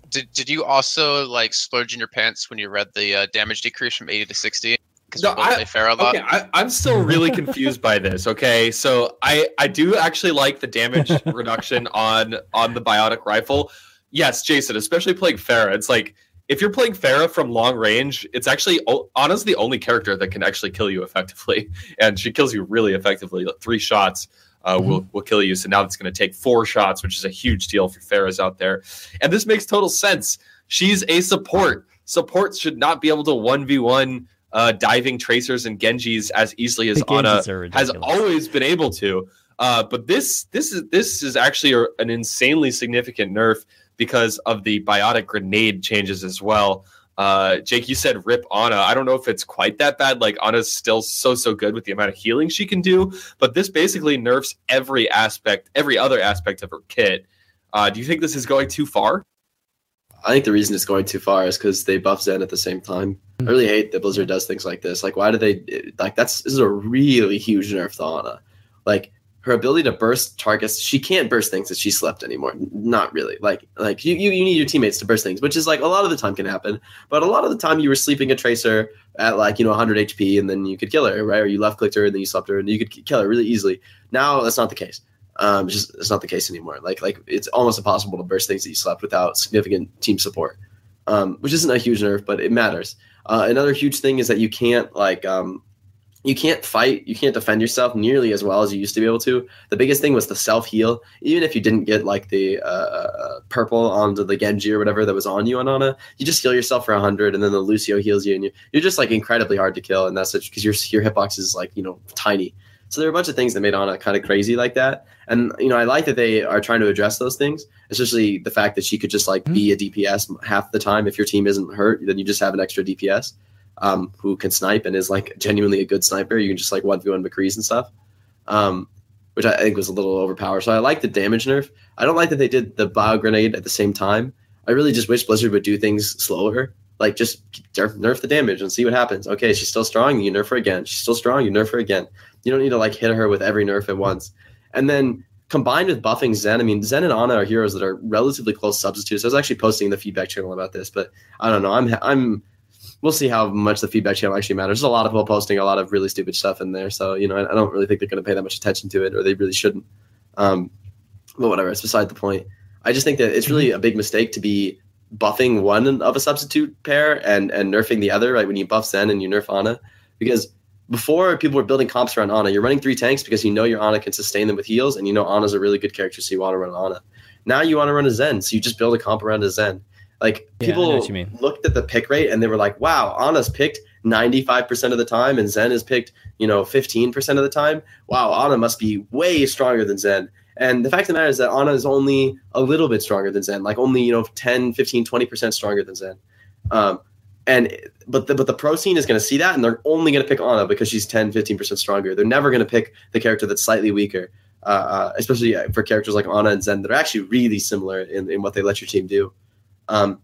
Did Did you also like splurge in your pants when you read the uh, damage decrease from eighty to sixty? Because No, we both I- play Pharah a lot. Okay, I, I'm still really confused by this. Okay, so I I do actually like the damage reduction on on the biotic rifle. Yes, Jason, especially playing Pharah. It's like if you're playing Pharah from long range, it's actually honestly the only character that can actually kill you effectively, and she kills you really effectively. Like, Three shots uh, will will kill you. So now it's going to take four shots, which is a huge deal for Pharahs out there. And this makes total sense. She's a support. supports should not be able to one v one uh, diving tracers and Genjis as easily as Ana has always been able to. Uh, but this this is this is actually a, an insanely significant nerf because of the biotic grenade changes as well. Uh, Jake, you said rip Ana. I don't know if it's quite that bad. Like Ana's still so so good with the amount of healing she can do, but this basically nerfs every aspect, every other aspect of her kit. Uh, do you think this is going too far? I think the reason it's going too far is because they buff Zen at the same time. I really hate that Blizzard does things like this. Like, why do they like that's this is a really huge nerf to Ana. Like her ability to burst targets, she can't burst things that she slept anymore. Not really. Like like you, you you need your teammates to burst things, which is like a lot of the time can happen. But a lot of the time you were sleeping a tracer at like, you know, 100 HP and then you could kill her, right? Or you left clicked her and then you slept her and you could kill her really easily. Now that's not the case. Um, it's just it's not the case anymore. Like like it's almost impossible to burst things that you slept without significant team support, um, which isn't a huge nerf, but it matters. Uh, another huge thing is that you can't like um, you can't fight, you can't defend yourself nearly as well as you used to be able to. The biggest thing was the self heal. Even if you didn't get like the uh, uh, purple onto the Genji or whatever that was on you on Ana, you just heal yourself for hundred, and then the Lucio heals you, and you, you're just like incredibly hard to kill, and that's because your your hitbox is like you know tiny. So there are a bunch of things that made Ana kind of crazy like that. And you know, I like that they are trying to address those things, especially the fact that she could just like be a DPS half the time. If your team isn't hurt, then you just have an extra DPS um, who can snipe and is like genuinely a good sniper. You can just like one v one McCrees and stuff. Um, which I think was a little overpowered. So I like the damage nerf. I don't like that they did the bio grenade at the same time. I really just wish Blizzard would do things slower. Like just nerf the damage and see what happens. Okay, she's still strong. You nerf her again. She's still strong. You nerf her again. You don't need to like hit her with every nerf at once. And then combined with buffing Zen, I mean, Zen and Ana are heroes that are relatively close substitutes. I was actually posting the feedback channel about this, but I don't know. I'm I'm we'll see how much the feedback channel actually matters. There's a lot of people posting a lot of really stupid stuff in there, so you know I, I don't really think they're going to pay that much attention to it, or they really shouldn't. Um, but whatever, it's beside the point. I just think that it's really a big mistake to be buffing one of a substitute pair and and nerfing the other. Right when you buff Zen and you nerf Ana, because before people were building comps around Ana, you're running three tanks because you know your Ana can sustain them with heals, and you know Ana's a really good character, so you want to run Ana. Now you want to run a Zen, so you just build a comp around a Zen. Like yeah, people looked at the pick rate and they were like, "Wow, Ana's picked 95% of the time, and Zen is picked, you know, 15% of the time. Wow, Ana must be way stronger than Zen." And the fact of the matter is that Ana is only a little bit stronger than Zen, like only you know 10, 15, 20% stronger than Zen. Um, and but the, but the pro scene is going to see that and they're only going to pick Ana because she's 10 15% stronger they're never going to pick the character that's slightly weaker uh, uh, especially for characters like Ana and Zen that are actually really similar in, in what they let your team do um,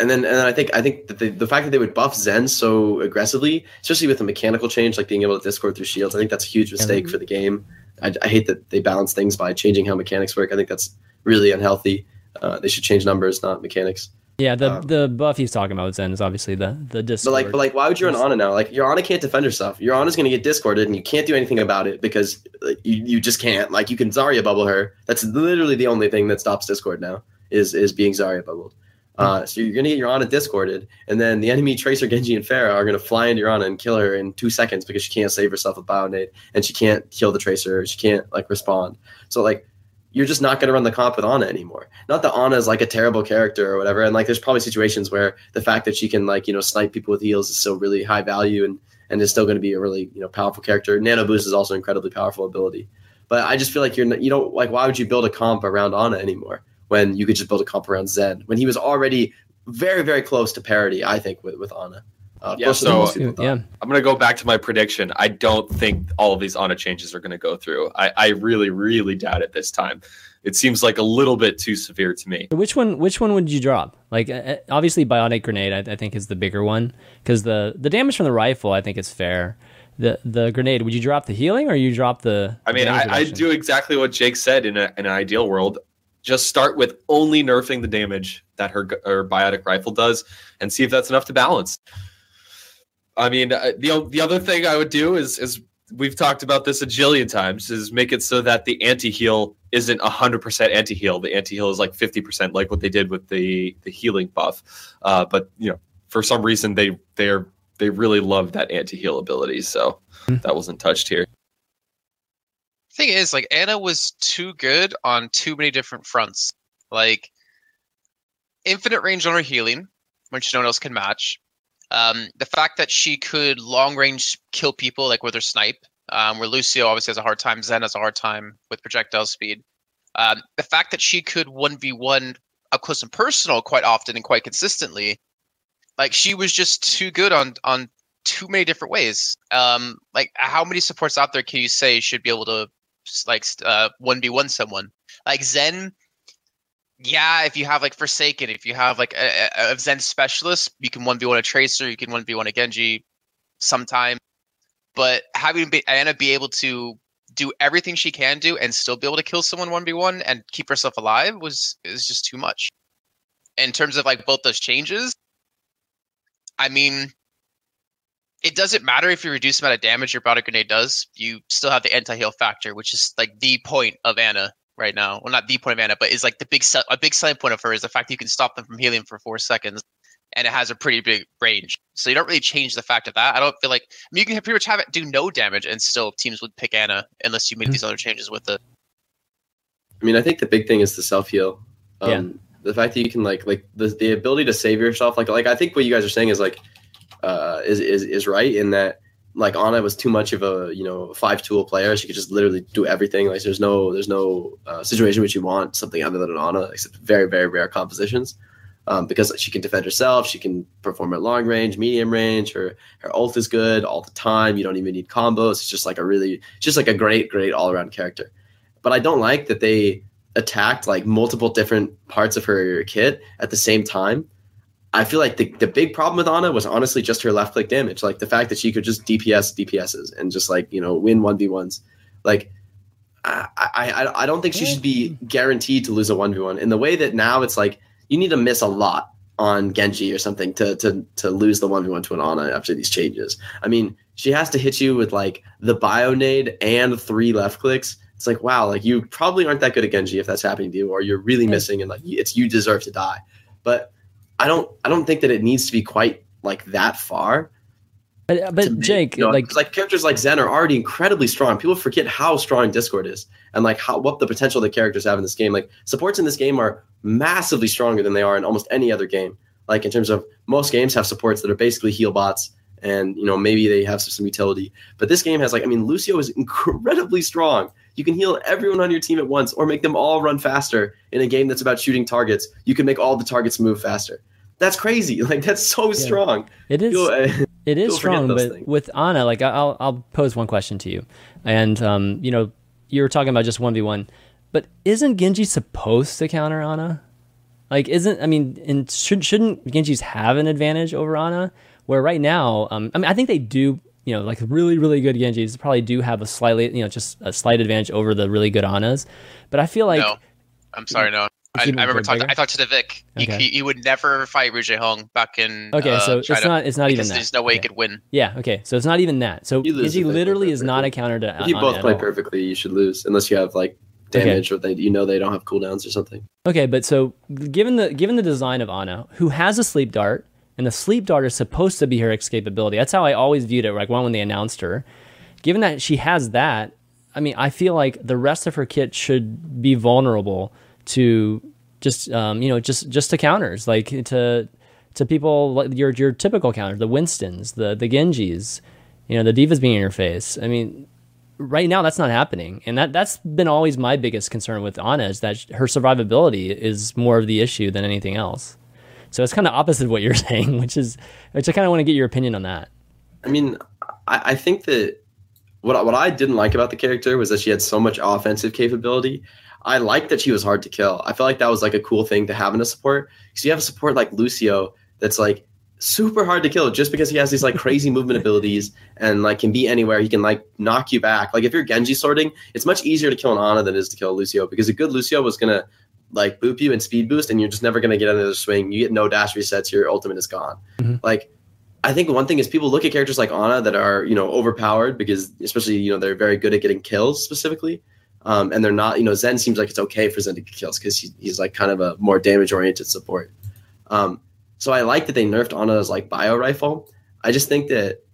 and then and then I think I think that the, the fact that they would buff Zen so aggressively, especially with the mechanical change like being able to discord through shields, I think that's a huge mistake mm-hmm. for the game. I, I, hate that they balance things by changing how mechanics work. I think that's really unhealthy. Uh, they should change numbers, not mechanics. Yeah, the um, the buff he's talking about Zen is obviously the the discord. But like, but like, why would you run Ana now? Like, your Ana can't defend herself. Your Ana's going to get discorded, and you can't do anything about it because like, you you just can't. Like, you can Zarya bubble her. That's literally the only thing that stops discord now is is being Zarya bubbled. Uh, so you're gonna get your Ana discorded, and then the enemy Tracer, Genji, and Pharah are gonna fly into your Ana and kill her in two seconds because she can't save herself with Bionade, and she can't kill the Tracer. She can't like respond. So like you're just not going to run the comp with Ana anymore. Not that Ana is like a terrible character or whatever. And like, there's probably situations where the fact that she can like, you know, snipe people with heals is still really high value and, and is still going to be a really, you know, powerful character. Nano boost is also an incredibly powerful ability. But I just feel like you're, you don't like, why would you build a comp around Ana anymore when you could just build a comp around Zen when he was already very, very close to parity, I think, with, with Ana. Uh, yeah, so yeah, I'm gonna go back to my prediction. I don't think all of these Ana changes are gonna go through. I, I really, really doubt it this time it seems like a little bit too severe to me. Which one? Which one would you drop? Like, uh, uh, obviously, biotic grenade. I, I think is the bigger one because the the damage from the rifle, I think, is fair. The the grenade. Would you drop the healing or you drop the? I mean, I, I do exactly what Jake said in, a, in an ideal world. Just start with only nerfing the damage that her her biotic rifle does, and see if that's enough to balance. I mean, uh, the the other thing I would do is is we've talked about this a jillion times is make it so that the anti-heal isn't 100% anti-heal the anti-heal is like 50% like what they did with the the healing buff uh, but you know for some reason they they're they really love that anti-heal ability so mm-hmm. that wasn't touched here thing is like Ana was too good on too many different fronts like infinite range on her healing which no one else can match. Um, the fact that she could long range kill people like with her snipe, um, where Lucio obviously has a hard time, Zen has a hard time with projectile speed. Um, the fact that she could one v one up close and personal quite often and quite consistently, like she was just too good on on too many different ways. Um, like how many supports out there can you say should be able to like uh one v one someone like Zen? Yeah, if you have like Forsaken, if you have like a, a Zen specialist, you can one v one a Tracer, you can one v one a Genji, sometime. But having Ana be able to do everything she can do and still be able to kill someone 1v1 and keep herself alive was is just too much. In terms of like both those changes, I mean, it doesn't matter if you reduce the amount of damage your body grenade does. You still have the anti-heal factor, which is like the point of Ana right now. Well, not the point of Ana, but is like the big a big selling point of her is the fact that you can stop them from healing for four seconds, and it has a pretty big range. So you don't really change the fact of that. I don't feel like I mean, you can pretty much have it do no damage, and still teams would pick Ana unless you make mm-hmm. these other changes with it. I mean, I think the big thing is the self heal. Um, yeah. The fact that you can like like the the ability to save yourself, like like I think what you guys are saying is like uh, is is is right in that like Ana was too much of a you know five tool player. She could just literally do everything. Like there's no there's no uh, situation which you want something other than an Ana, except very very rare compositions. Um, because she can defend herself, she can perform at long range, medium range. Her her ult is good all the time. You don't even need combos. It's just like a really just like a great great all around character. But I don't like that they attacked like multiple different parts of her kit at the same time I feel like the, the big problem with Ana was honestly just her left click damage. Like the fact that she could just DPS DPSs and just like, you know, win 1v1s. Like, I, I, I don't think she should be mm. guaranteed to lose a 1v1 in the way that now it's like you need to miss a lot on Genji or something to, to, to lose the 1v1 to an Ana after these changes. I mean, she has to hit you with like the bio nade and three left clicks. It's like, wow, like you probably aren't that good at Genji if that's happening to you, or you're really missing and like it's you deserve to die. But I don't I don't think that it needs to be quite like that far. But, uh, but Jake, you know, like like characters like Zen are already incredibly strong. People forget how strong Discord is and like how what the potential the characters have in this game. Like supports in this game are massively stronger than they are in almost any other game. Like in terms of most games have supports that are basically heal bots and you know maybe they have some, some utility. But this game has like I mean Lucio is incredibly strong. You can heal everyone on your team at once or make them all run faster in a game that's about shooting targets. You can make all the targets move faster. That's crazy. Like that's so yeah. strong. It is. Uh, it is strong, but things. with Ana, like I'll I'll pose one question to you, and um, you know, you were talking about just one v one, but isn't Genji supposed to counter Ana? Like, isn't I mean, and should shouldn't Genjis have an advantage over Ana? Where right now, um, I mean, I think they do. You know, like really, really good Genjis probably do have a slightly, you know, just a slight advantage over the really good Anas. But I feel like no. I'm sorry, no. I, I, remember talking. I talked to the Vic. Okay. He, he, would never fight Rouge Hong back in. Okay, uh, so China it's not. It's not even that. There's no way okay. he could win. Yeah. Okay, so it's not even that. So Genji literally is not a counter to. If you both play perfectly, you should lose unless you have like damage okay. or they you know they don't have cooldowns or something. Okay, but so given the given the design of Ana, who has a sleep dart, and the sleep dart is supposed to be her escapability. That's how I always viewed it. Like one when they announced her, given that she has that, I mean, I feel like the rest of her kit should be vulnerable to just um, you know just just to counters like to to people like your your typical counters, the Winstons, the the Genjis, you know, the D.Vas being in your face. I mean, right now that's not happening, and that that's been always my biggest concern with Ana is that her survivability is more of the issue than anything else. So it's kind of opposite of what you're saying, which is which I kind of want to get your opinion on that. I mean, I, I think that what what I didn't like about the character was that she had so much offensive capability. I like that she was hard to kill. I felt like that was like a cool thing to have in a support because you have a support like Lucio that's like super hard to kill just because he has these like crazy movement abilities and like can be anywhere. He can like knock you back. Like if you're Genji sorting, it's much easier to kill an Ana than it is to kill Lucio because a good Lucio was gonna like boop you and speed boost and you're just never gonna get another swing. You get no dash resets, your ultimate is gone. Mm-hmm. Like I think one thing is people look at characters like Ana that are, you know, overpowered because especially, you know, they're very good at getting kills specifically. Um, and they're not, you know, Zen seems like it's okay for Zen to get kills because he, he's like kind of a more damage oriented support. Um, so I like that they nerfed Ana's like bio rifle. I just think that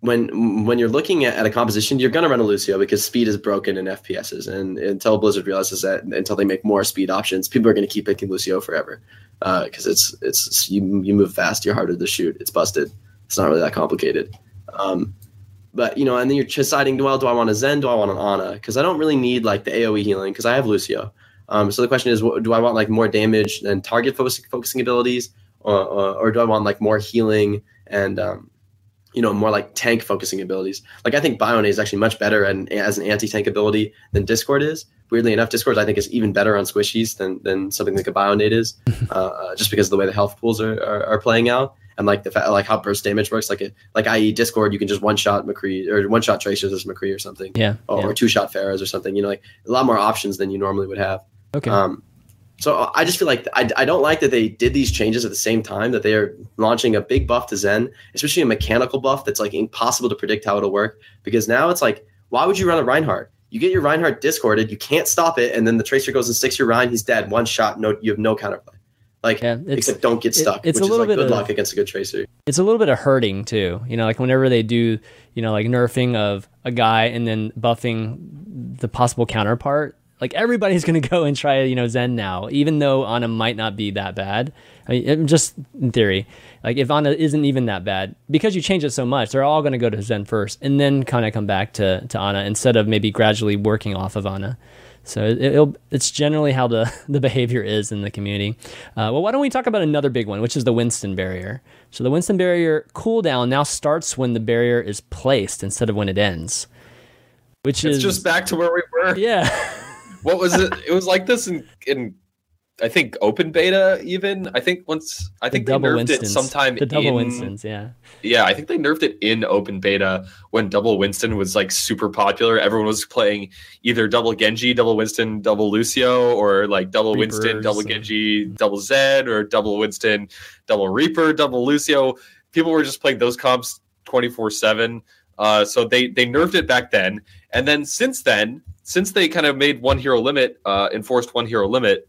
when when you're looking at, at a composition, you're going to run a Lucio because speed is broken in FPSs, and until Blizzard realizes that, until they make more speed options, people are going to keep picking Lucio forever because uh, it's it's you you move fast, you're harder to shoot, it's busted. It's not really that complicated. Um, but you know, and then you're deciding, well, do I want a Zen? Do I want an Ana? Because I don't really need like the AOE healing because I have Lucio. Um, so the question is, do I want like more damage and target focusing, abilities, or, or, or, do I want like more healing and um, you know more like tank focusing abilities? Like I think Bionade is actually much better and as an anti tank ability than Discord is. Weirdly enough, Discord I think is even better on squishies than than something like a Bionade is, uh, just because of the way the health pools are, are, are playing out and like the fact like how burst damage works like a, like i.e discord you can just one shot mccree or one shot tracers as mccree or something yeah or, yeah. or two shot Pharahs or something you know like a lot more options than you normally would have okay um so uh, I just feel like I, I don't like that they did these changes at the same time that they are launching a big buff to Zen, especially a mechanical buff that's like impossible to predict how it'll work. Because now it's like, why would you run a Reinhardt? You get your Reinhardt discorded, you can't stop it, and then the Tracer goes and sticks your Rein, he's dead, one shot, no, you have no counterplay. Like, yeah, except don't get stuck. It, it's a little like bit good of, luck against a good tracer. It's a little bit of hurting too. You know, like whenever they do, you know, like nerfing of a guy and then buffing the possible counterpart. Like everybody's gonna go and try, you know, Zen now, even though Ana might not be that bad. I mean, just in theory, like if Ana isn't even that bad, because you change it so much, they're all gonna go to Zen first, and then kind of come back to to Ana instead of maybe gradually working off of Ana. So it, it's generally how the, the behavior is in the community. Uh, well, why don't we talk about another big one, which is the Winston barrier. So the Winston barrier cooldown now starts when the barrier is placed instead of when it ends. Which it's is just back to where we were. Yeah. what was it? It was like this in in I think open beta even. I think once I think the they nerfed Winstons. it sometime the double in, Winstons, yeah. Yeah, I think they nerfed it in open beta when double Winston was like super popular. Everyone was playing either double Genji, double Winston, double Lucio, or like double Reapers Winston, double Genji, double Zen, or double Winston, double Reaper, double Lucio. People were just playing those comps 24-7. Uh, so they they nerfed it back then. And then since then, since they kind of made one hero limit, uh, enforced one hero limit,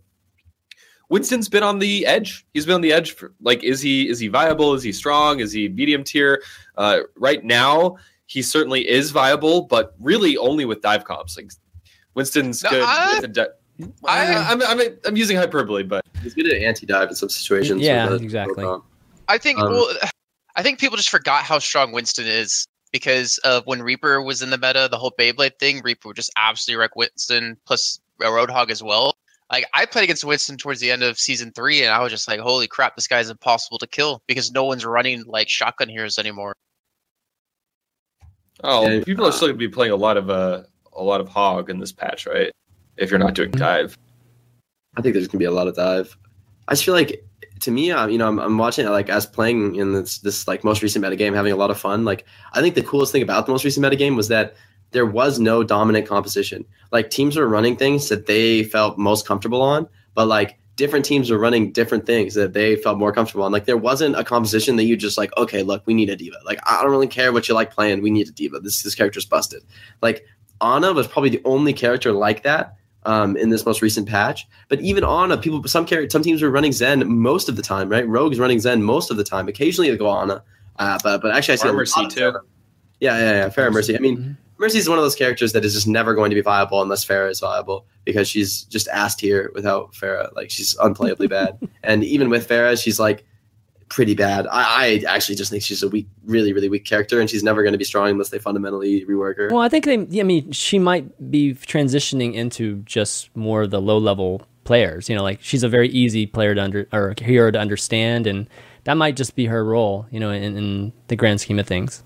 Winston's been on the edge. He's been on the edge. For, like, is he is he viable? Is he strong? Is he medium tier? Uh, right now, he certainly is viable, but really only with dive comps. Like, Winston's no, good. I, di- I, I'm, I'm, I'm using hyperbole, but he's good at anti dive in some situations. Yeah, exactly. I think. Um, well, I think people just forgot how strong Winston is because of when Reaper was in the meta, the whole Beyblade thing. Reaper would just absolutely wreck Winston, plus Roadhog as well. Like I played against Winston towards the end of season three, and I was just like, "Holy crap, this guy's impossible to kill because no one's running like shotgun heroes anymore." Oh, yeah, people are still going to be playing a lot of uh, a lot of hog in this patch, right? If you're not doing mm-hmm. dive, I think there's going to be a lot of dive. I just feel like, to me, I'm, you know, I'm, I'm watching it like as playing in this this like most recent meta game, having a lot of fun. Like, I think the coolest thing about the most recent meta game was that there was no dominant composition. Like teams were running things that they felt most comfortable on, but like different teams were running different things that they felt more comfortable on. Like there wasn't a composition that you just like, okay, look, we need a D.Va. Like I don't really care what you like playing, we need a D.Va. This this character's busted. Like Ana was probably the only character like that um, in this most recent patch. But even Ana, people, some character, some teams were running Zen most of the time, right? Rogue's running Zen most of the time. Occasionally they go Ana, uh, but but actually I see Mercy too. Yeah, yeah, yeah. Fair Mercy. I mean, mm-hmm. Mercy is one of those characters that is just never going to be viable unless Pharah is viable because she's just ass tier without Pharah. Like she's unplayably bad, and even with Pharah, she's like pretty bad. I, I, actually just think she's a weak, really, really weak character, and she's never going to be strong unless they fundamentally rework her. Well, I think they. I mean, she might be transitioning into just more the low level players. You know, like she's a very easy player to under or hero to understand, and that might just be her role. You know, in, in the grand scheme of things.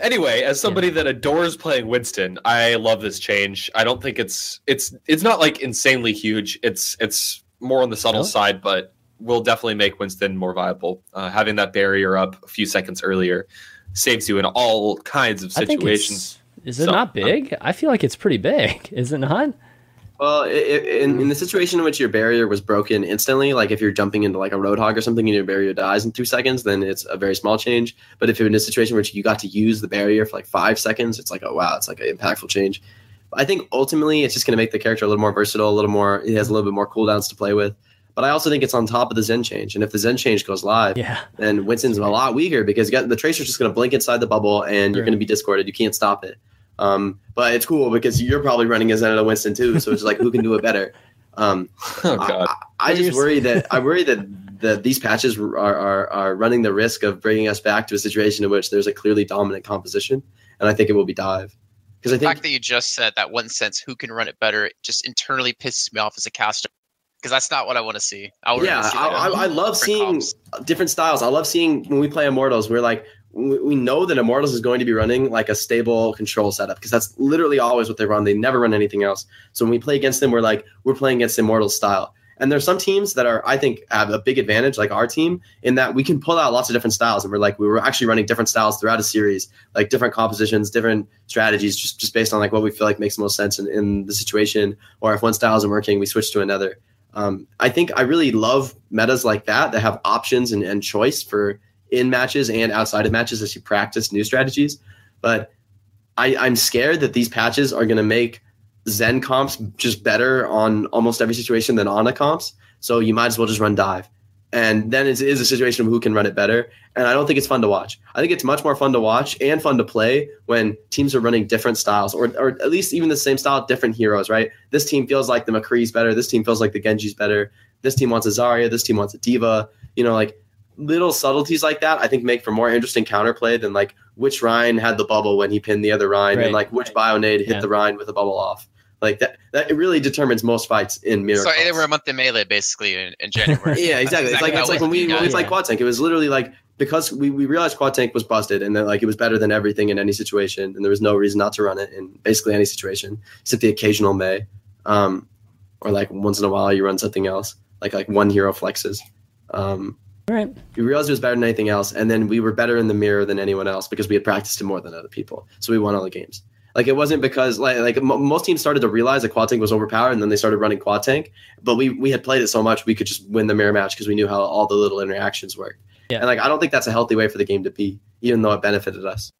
Anyway, as somebody yeah. that adores playing Winston, I love this change. I don't think it's it's it's not like insanely huge. It's it's more on the subtle side, but will definitely make Winston more viable. Uh, having that barrier up a few seconds earlier saves you in all kinds of situations. Is it so, not big? I feel like it's pretty big. Is it not? Well, it, in, in the situation in which your barrier was broken instantly, like if you're jumping into like a roadhog or something and your barrier dies in two seconds, then it's a very small change. But if you're in a situation where you got to use the barrier for like five seconds, it's like, oh wow, it's like an impactful change. I think ultimately it's just going to make the character a little more versatile, a little more. It has a little bit more cooldowns to play with. But I also think it's on top of the Zen change. And if the Zen change goes live, Yeah. then Winston's a lot weaker because you got, the Tracer's just going to blink inside the bubble and you're going to be discorded. You can't stop it. Um, but it's cool because you're probably running a Zen and a Winston too. So it's like, who can do it better? Um, Oh god. I, I just worry that I worry that that these patches are, are are running the risk of bringing us back to a situation in which there's a clearly dominant composition, and I think it will be dive because I The fact that you just said that one sense, who can run it better, just internally pisses me off as a caster because that's not what I want to see. I yeah, see I, I, I love seeing comps. different styles. I love seeing when we play Immortals, we're like we, we know that Immortals is going to be running like a stable control setup because that's literally always what they run. They never run anything else. So when we play against them, we're like we're playing against Immortals style. And there's some teams that are, I think, have a big advantage, like our team, in that we can pull out lots of different styles. And we're like, we were actually running different styles throughout a series, like different compositions, different strategies, just, just based on like what we feel like makes the most sense in, in the situation. Or if one style isn't working, we switch to another. Um, I think I really love metas like that that have options and, and choice for in matches and outside of matches as you practice new strategies. But I, I'm scared that these patches are going to make Zen comps just better on almost every situation than Ana comps. So you might as well just run dive. And then it is a situation of who can run it better. And I don't think it's fun to watch. I think it's much more fun to watch and fun to play when teams are running different styles or, or at least even the same style, different heroes, right? This team feels like the McCree's better. This team feels like the Genji's better. This team wants a Zarya. This team wants a D.Va. You know, like little subtleties like that, I think make for more interesting counterplay than like which Rein had the bubble when he pinned the other Rein Right. and like which Bionade hit Yeah. the Rein with a bubble off. Like that, that it really determines most fights in mirror. So Comps. they were a month in melee basically in, in January. Yeah, exactly. It's like how it's it like was when we when we guys. played quad tank. It was literally like because we, we realized quad tank was busted and that like it was better than everything in any situation and there was no reason not to run it in basically any situation except the occasional Mei, um, or like once in a while you run something else like like one hero flexes. Um, All right. we realized it was better than anything else, and then we were better in the mirror than anyone else because we had practiced it more than other people. So we won all the games. Like it wasn't because like like m- most teams started to realize that quad tank was overpowered, and then they started running quad tank. But we we had played it so much we could just win the mirror match because we knew how all the little interactions worked. Yeah. And like I don't think that's a healthy way for the game to be, even though it benefited us.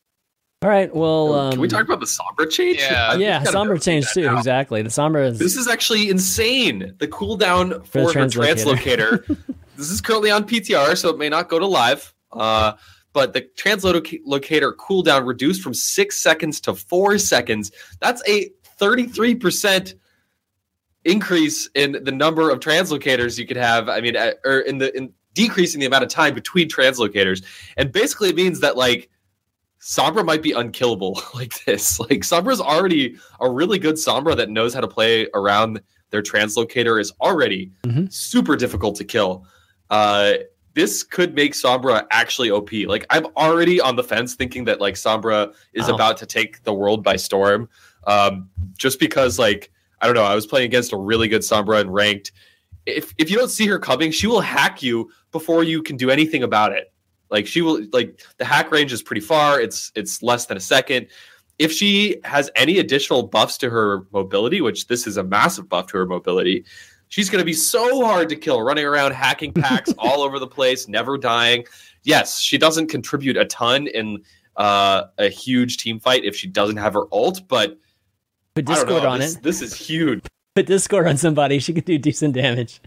All right. Well, um, Can we talk about the Sombra change? Yeah. I think yeah, we Sombra change too. now. Exactly. The Sombra is This is actually insane. The cooldown For the for, her translocator. translocator. this is currently on PTR, so it may not go to live. Uh, but the translocator cooldown reduced from six seconds to four seconds. That's a 33% increase in the number of translocators you could have. I mean, or in the in decreasing the amount of time between translocators. And basically it means that like Sombra might be unkillable like this. Like Sombra's already a really good Sombra that knows how to play around their translocator is already Mhm. super difficult to kill. Uh, this could make Sombra actually OP. Like I'm already on the fence thinking that like Sombra is Wow. about to take the world by storm. Um, just because like I don't know, I was playing against a really good Sombra and ranked. If if you don't see her coming, she will hack you before you can do anything about it. Like she will like the hack range is pretty far. It's it's less than a second. If she has any additional buffs to her mobility, which this is a massive buff to her mobility, she's going to be so hard to kill, running around hacking packs all over the place, never dying. Yes, she doesn't contribute a ton in uh, a huge team fight if she doesn't have her ult, but put I don't Discord know, on this, it. This is huge. Put Discord on somebody. She can do decent damage.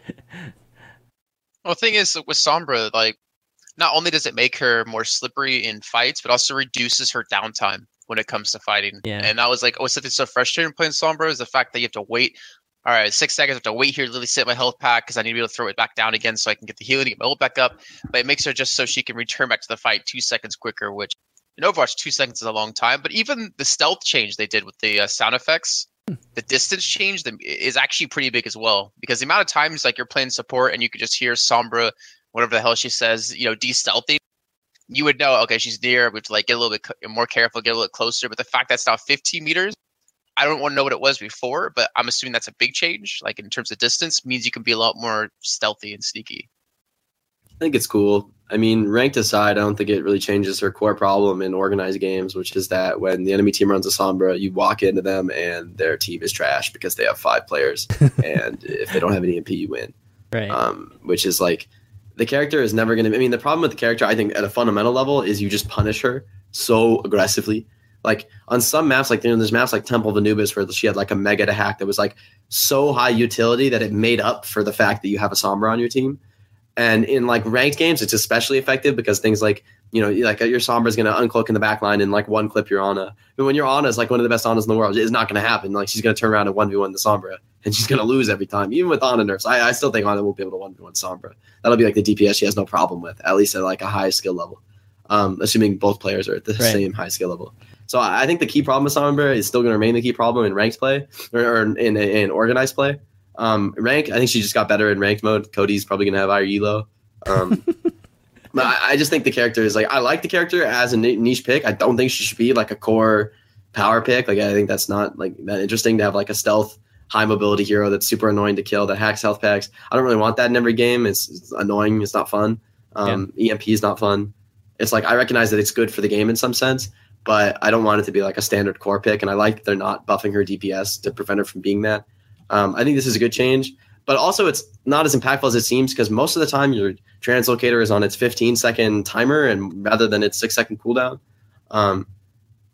Well, the thing is with Sombra, like, not only does it make her more slippery in fights, but also reduces her downtime when it comes to fighting. Yeah. And that was like, oh, something so frustrating playing Sombra is the fact that you have to wait. All right, six seconds. I have to wait here, to literally sit my health pack because I need to be able to throw it back down again so I can get the healing, get my ult back up. But it makes her just so she can return back to the fight two seconds quicker, which in Overwatch, two seconds is a long time. But even the stealth change they did with the uh, sound effects, the distance change the- is actually pretty big as well because the amount of times like you're playing support and you could just hear Sombra, whatever the hell she says, you know, de-stealthing, you would know, okay, she's near. We have to like get a little bit more careful, get a little closer. But the fact that's now 15 meters, I don't want to know what it was before, but I'm assuming that's a big change. Like in terms of distance, means you can be a lot more stealthy and sneaky. I think it's cool. I mean, ranked aside, I don't think it really changes her core problem in organized games, which is that when the enemy team runs a Sombra, you walk into them and their team is trash because they have five players, and if they don't have any MP, you win. Right. um, which is like the character is never going to. I mean, the problem with the character, I think, at a fundamental level, is you just punish her so aggressively. Like on some maps, like you know, there's maps like Temple of Anubis where she had like a mega to hack that was like so high utility that it made up for the fact that you have a Sombra on your team. And in like ranked games, it's especially effective because things like you know, like your Sombra is going to uncloak in the back line and like one clip your Ana. But when your Ana is like one of the best Anas in the world, it's not going to happen. Like she's going to turn around and one v one the Sombra, and she's going to lose every time. Even with Ana nerfs, I, I still think Ana will be able to one v one Sombra. That'll be like the DPS she has no problem with, at least at like a high skill level. Um, assuming both players are at the right. same high skill level. So I think the key problem with Sombra is still going to remain the key problem in ranked play or, or in, in organized play. Um, rank, I think she just got better in ranked mode. Cody's probably going to have higher elo. Um, but I, I, just think the character is like I like the character as a niche pick. I don't think she should be like a core power pick. Like I think that's not like that interesting to have like a stealth high mobility hero that's super annoying to kill that hacks health packs. I don't really want that in every game. It's, it's annoying. It's not fun. Um, yeah. EMP is not fun. It's like I recognize that it's good for the game in some sense, but I don't want it to be like a standard core pick. And I like they're not buffing her DPS to prevent her from being that. Um, I think this is a good change, but also it's not as impactful as it seems because most of the time your translocator is on its 15 second timer and rather than its six second cooldown. Um,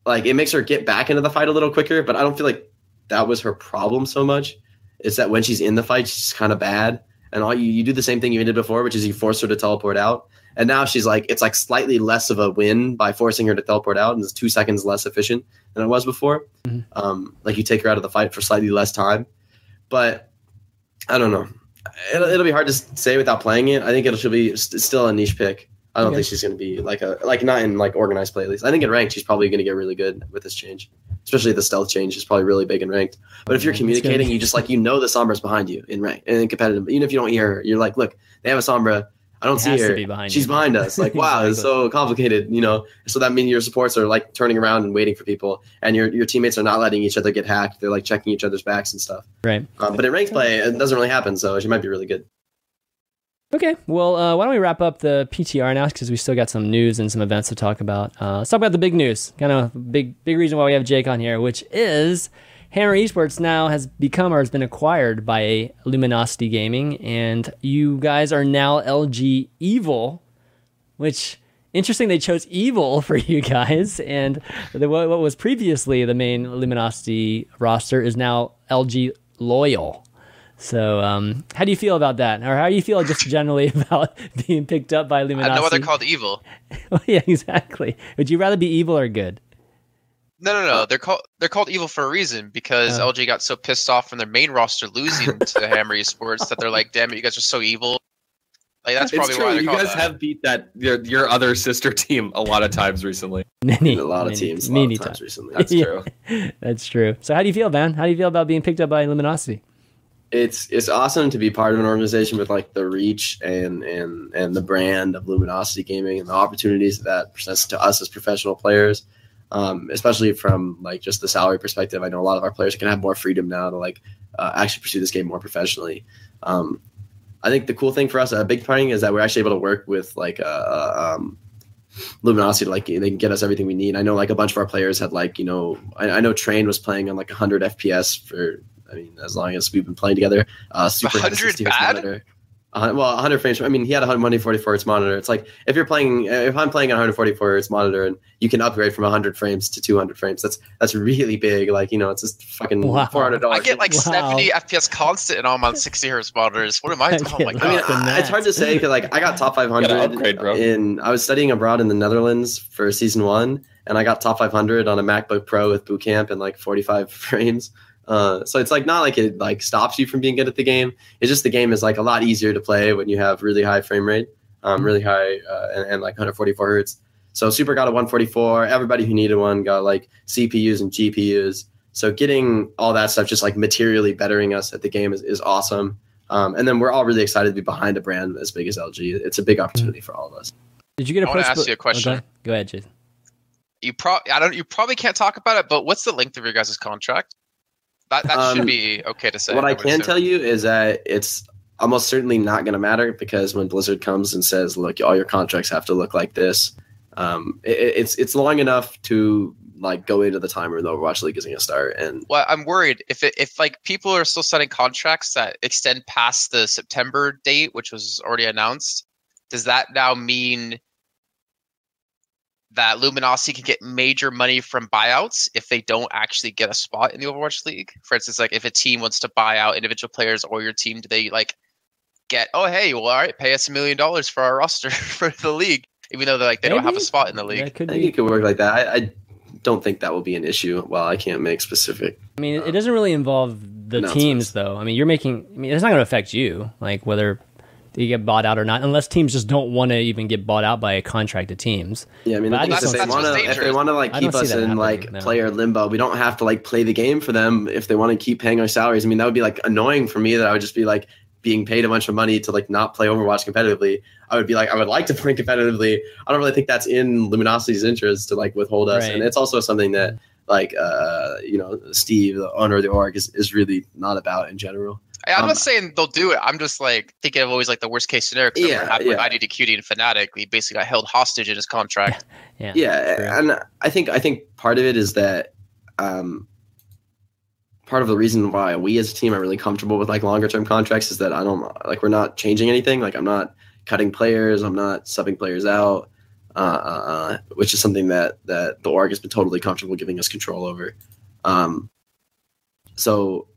like it makes her get back into the fight a little quicker, but I don't feel like that was her problem so much. It's that when she's in the fight, she's kind of bad. And all you, you do the same thing you did before, which is you force her to teleport out. And now she's like, it's like slightly less of a win by forcing her to teleport out, and it's two seconds less efficient than it was before. Mm-hmm. Um, like you take her out of the fight for slightly less time. But I don't know. It'll, it'll be hard to say without playing it. I think it'll be still a niche pick. I don't okay. think she's going to be like a like not in like organized play at least. I think in ranked she's probably going to get really good with this change, especially the stealth change is probably really big in ranked. But if you're communicating, you just like you know the Sombra's behind you in ranked and in competitive. Even if you don't hear her, you're like, look, they have a Sombra. I don't see her. Be behind She's you. behind us. Like, wow, exactly. it's so complicated, you know. So that means your supports are like turning around and waiting for people, and your your teammates are not letting each other get hacked. They're like checking each other's backs and stuff. Right. Um, but in ranked play, it doesn't really happen. So she might be really good. Okay, well, uh, why don't we wrap up the PTR now because we still got some news and some events to talk about. Uh, let's talk about the big news. Kind of big, big reason why we have Jake on here, which is Hammer Esports now has become or has been acquired by Luminosity Gaming, and you guys are now LG Evil, which interesting they chose Evil for you guys, and the, what was previously the main Luminosity roster is now LG Loyal. So, um, how do you feel about that, or how do you feel just generally about being picked up by Luminosity? I know why they're called evil. well, yeah, exactly. Would you rather be evil or good? No, no, no. They're called they're called evil for a reason because uh. oh. LG got so pissed off from their main roster losing to Hammer Esports that they're like, "Damn it, you guys are so evil." Like that's probably true. why you guys that. have beat that your, your other sister team a lot of times recently. Many, a lot many, of teams, many times, times recently. That's true. that's true. So, how do you feel, man? How do you feel about being picked up by Luminosity? it's it's awesome to be part of an organization with like the reach and and and the brand of Luminosity Gaming and the opportunities that presents to us as professional players. Um, especially from like just the salary perspective, I know a lot of our players can have more freedom now to like uh, actually pursue this game more professionally. Um, I think the cool thing for us, a big thing, is that we're actually able to work with like uh, uh um, Luminosity to like they can get us everything we need. I know like a bunch of our players had like you know I, I know Train was playing on like 100 FPS for I mean, as long as we've been playing together. Uh, super 100 bad? Monitor. Uh, well, 100 frames. I mean, he had a 144 hertz monitor. It's like if you're playing, if I'm playing a 144 hertz monitor, and you can upgrade from 100 frames to 200 frames. That's that's really big. Like you know, it's just fucking wow. 400 dollars. I get like wow. 70 FPS constant, and I'm on 60 hertz monitors. What am I? Oh my god! I mean, it's hard to say because like I got top 500 upgrade, bro. in. I was studying abroad in the Netherlands for season one, and I got top 500 on a MacBook Pro with Boot Camp and like 45 frames. Uh, so it's like not like it like stops you from being good at the game. It's just the game is like a lot easier to play when you have really high frame rate, um, really high uh, and, and, like 144 hertz. So Super got a 144. Everybody who needed one got like CPUs and GPUs. So getting all that stuff just like materially bettering us at the game is, is awesome. Um, and then we're all really excited to be behind a brand as big as LG. It's a big opportunity for all of us. Did you get a? I want to ask you a question. Okay. Go ahead, Jason. You pro I don't. You probably can't talk about it, but what's the length of your guys' contract? That that um, should be okay to say. What I, I can assume. tell you is that it's almost certainly not going to matter because when Blizzard comes and says, "Look, all your contracts have to look like this," um, it, it's it's long enough to like go into the timer and the Overwatch League is going to start. And well, I'm worried if it, if like people are still signing contracts that extend past the September date, which was already announced. Does that now mean that Luminosity can get major money from buyouts if they don't actually get a spot in the Overwatch League. For instance, like if a team wants to buy out individual players or your team, do they like get, oh hey, well all right, pay us a million dollars for our roster for the league, even though they're like they don't have a spot in the league. That could I think it could work like that. I, I don't think that will be an issue. Well, I can't make specific. I mean, it uh, doesn't really involve the teams, though. I mean, you're making. I mean, it's not going to affect you, like whether you get bought out or not, unless teams just don't want to even get bought out by contracted teams. Yeah, I mean, I I think just if they want to, if they want to like keep us in like no. player limbo, we don't have to like play the game for them if they want to keep paying our salaries. I mean, that would be like annoying for me that I would just be like being paid a bunch of money to like not play Overwatch competitively. I would be like, I would like to play competitively. I don't really think that's in Luminosity's interest to like withhold us, Right. and it's also something that like uh you know Steve, the owner of the org, is, is really not about in general. I- I'm Um, not saying they'll do it. I'm just like thinking of always like the worst case scenario. Yeah, what happened with yeah. IDDQD and Fnatic, he basically got held hostage in his contract. Yeah. yeah true. and i think i think part of it is that um part of the reason why we as a team are really comfortable with like longer term contracts is that i don't like we're not changing anything like i'm not cutting players i'm not subbing players out uh, uh, uh, which is something that that the org has been totally comfortable giving us control over um so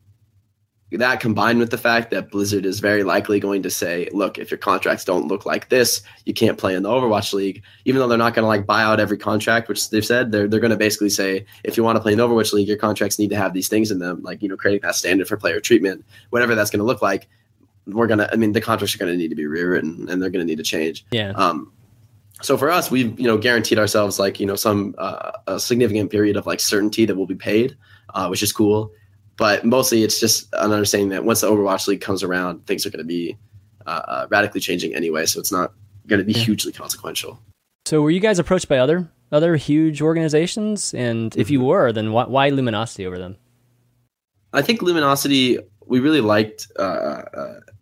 that combined with the fact that Blizzard is very likely going to say, look, if your contracts don't look like this, you can't play in the Overwatch League, even though they're not going to like buy out every contract, which they've said, they're, they're going to basically say, if you want to play in the Overwatch League, your contracts need to have these things in them, like, you know, creating that standard for player treatment, whatever that's going to look like. We're going to, I mean, the contracts are going to need to be rewritten and they're going to need to change. Yeah. Um, so for us, we've you know guaranteed ourselves like you know some uh, a significant period of like certainty that we'll be paid, uh, which is cool. But mostly, it's just an understanding that once the Overwatch League comes around, things are going to be uh, uh, radically changing anyway. So it's not going to be Yeah. hugely consequential. So, were you guys approached by other other huge organizations? And if you Mm-hmm. were, then why, why Luminosity over them? I think Luminosity, we really liked.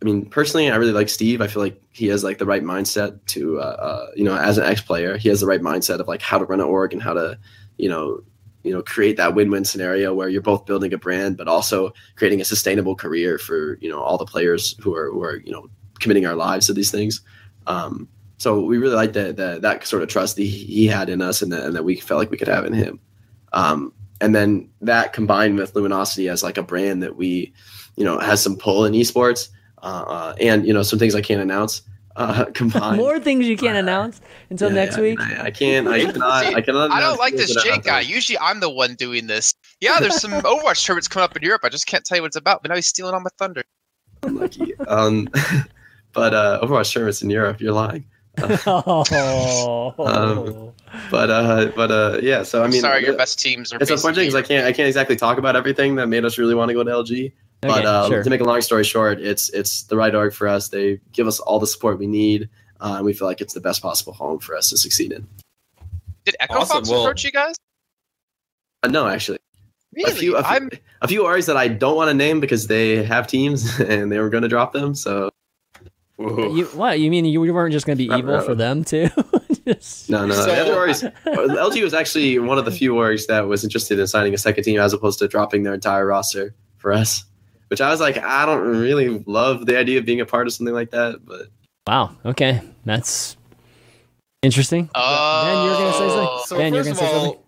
I mean, personally, I really like Steve. I feel like he has like the right mindset to, uh, uh, you know, as an ex player, he has the right mindset of like how to run an org and how to, you know, you know, create that win-win scenario where you're both building a brand, but also creating a sustainable career for you know all the players who are who are you know committing our lives to these things. Um, so we really like that that sort of trust that he, had in us, and that, and that we felt like we could have in him. Um, and then that combined with Luminosity as like a brand that we, you know, has some pull in esports, uh, uh, and you know some things I can't announce. Uh, combined. More things you can't announce until Yeah, next yeah, week. I, I can't. I cannot. I cannot. I don't like this Jake guy. there. Usually I'm the one doing this. Yeah, there's some Overwatch tournaments coming up in Europe. I just can't tell you what it's about. But now he's stealing all my thunder. Lucky. Um, but uh, Overwatch tournaments in Europe, you're lying. oh. Um, But uh, but uh, yeah. So I mean, sorry, your best teams are. it's unfortunate because I can't I can't exactly talk about everything that made us really want to go to LG. But Okay, uh, sure. to make a long story short, it's it's the right org for us. They give us all the support we need, uh, and we feel like it's the best possible home for us to succeed in. Did Echo Awesome, Fox well- approach you guys? Uh, no, actually, Really? a few a few, I'm a few orgs that I don't want to name because they have teams and they were going to drop them. So You, what you mean you weren't just going to be evil really. for them too? Just- no, no, So- the other orgs. LG was actually one of the few orgs that was interested in signing a second team as opposed to dropping their entire roster for us. Which I was like, I don't really love the idea of being a part of something like that, but Wow. Okay, that's interesting. Oh. Ben, you're going to say something. So ben, you were first going to of say all, something.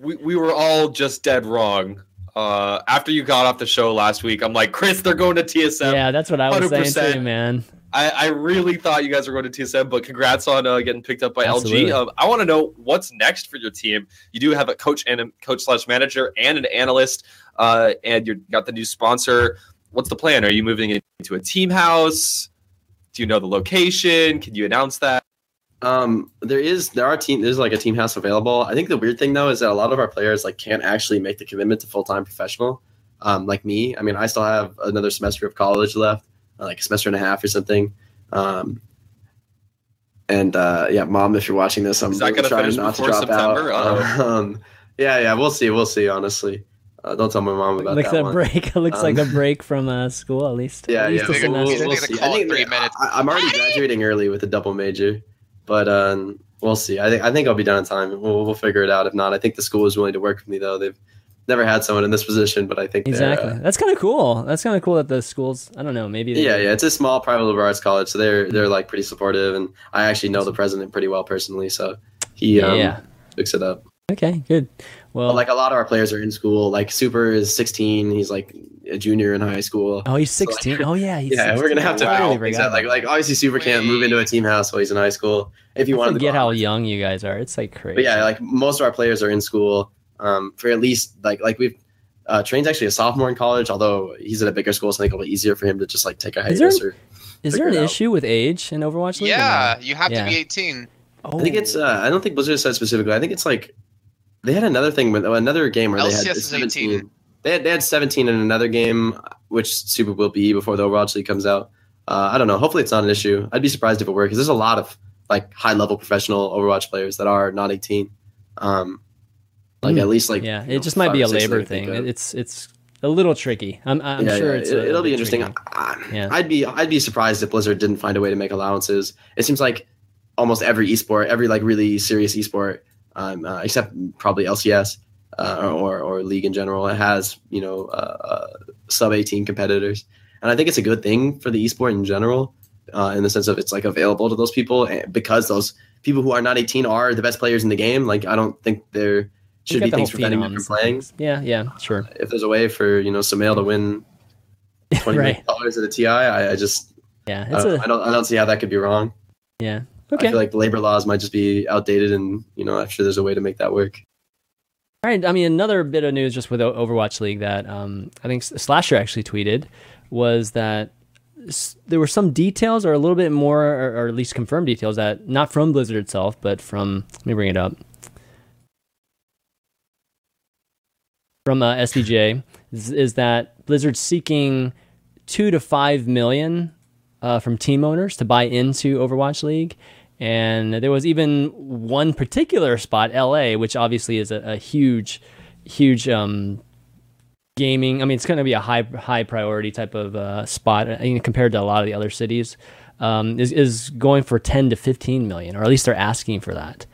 we, we were all just dead wrong. Uh, after you got off the show last week, I'm like, Chris, they're going to TSM. Yeah, that's what I was saying 100%. too, man. I, I really thought you guys were going to TSM, but congrats on uh, getting picked up by Absolutely. LG. Um, I want to know what's next for your team. You do have a coach and a coach slash manager and an analyst, uh, and you got the new sponsor. What's the plan? Are you moving into a team house? Do you know the location? Can you announce that? Um, there is there are team there's like a team house available. I think the weird thing though is that a lot of our players like can't actually make the commitment to full time professional. Um, like me, I mean, I still have another semester of college left, uh, like a semester and a half or something. Um, and uh, yeah, mom, if you're watching this, I'm Is really gonna trying not to drop September? out. Uh-oh. Um, yeah, yeah, we'll see, we'll see. Honestly, uh, don't tell my mom about Looks that a one. break. looks Um, like a break from uh, school at least. Yeah, at yeah. least a We'll- semester. we'll- see. I think three minutes. I, I'm already graduating early with a double major, but um, we'll see. I think I think I'll be done in time. We'll we'll figure it out. If not, I think the school is willing to work with me though. They've never had someone in this position, but I think Exactly. uh, That's kind of cool. That's kind of cool that the schools. I don't know. Maybe. yeah, yeah. It's a small private liberal arts college, so they're they're like pretty supportive, and I actually know the president pretty well personally. So he, um, Yeah. mix it up. Okay, good. Well, But like a lot of our players are in school. Like Super is 16. He's like a junior in high school. oh, he's so, like- 16. oh yeah, he's yeah, we're gonna have to 16. I totally figure forgot like like obviously Super can't move into a team house while he's in high school. If you want to get how young you guys are. It's like crazy. But yeah, like most of our players are in school um, for at least like like we've. Uh, Train's actually a sophomore in college, although he's at a bigger school, so I think it'll be easier for him to just like take a Is there- hiatus. Or, Is there an out. issue with age in Overwatch League? Yeah, you have Yeah. to be 18. Oh, I think it's. Uh, I don't think Blizzard said specifically. I think it's like they had another thing with another game where they had 17. 18. They had they had 17 in another game, which Super will be before the Overwatch League comes out. Uh, I don't know. Hopefully, it's not an issue. I'd be surprised if it were because there's a lot of like high level professional Overwatch players that are not 18. Um, like Hmm. at least like yeah, you know, it just might be a or six that I labor thing. of. It's it's a little tricky. I'm I'm Yeah, sure yeah, it's it, a it'll be interesting. I- Yeah. I'd be I'd be surprised if Blizzard didn't find a way to make allowances. It seems like almost every esport, every like really serious esport, um, uh, except probably LCS uh, or or league in general, it has you know uh, uh, sub eighteen competitors, and I think it's a good thing for the esport in general, uh, in the sense of it's like available to those people and because those people who are not eighteen are the best players in the game. Like I don't think there You should be the things whole preventing them from and playing. Yeah, yeah, sure. If there's a way for you know Sumail to win twenty million right. dollars at a TI, I, I just Yeah, I don't, a I don't I don't see how that could be wrong. yeah. I feel like the labor laws might just be outdated, and you know, I'm sure there's a way to make that work. All right. I mean, another bit of news just with Overwatch League that um, I think Slasher actually tweeted was that s- there were some details, or a little bit more, or, or at least confirmed details that not from Blizzard itself, but from let me bring it up from uh, SBJ is, is that Blizzard's seeking two to five million uh, from team owners to buy into Overwatch League. And there was even one particular spot, LA, which obviously is a, a huge, huge um, gaming. I mean, it's going to be a high high priority type of uh, spot uh, you know, compared to a lot of the other cities. Um, is is going for ten to fifteen million, or at least they're asking for that.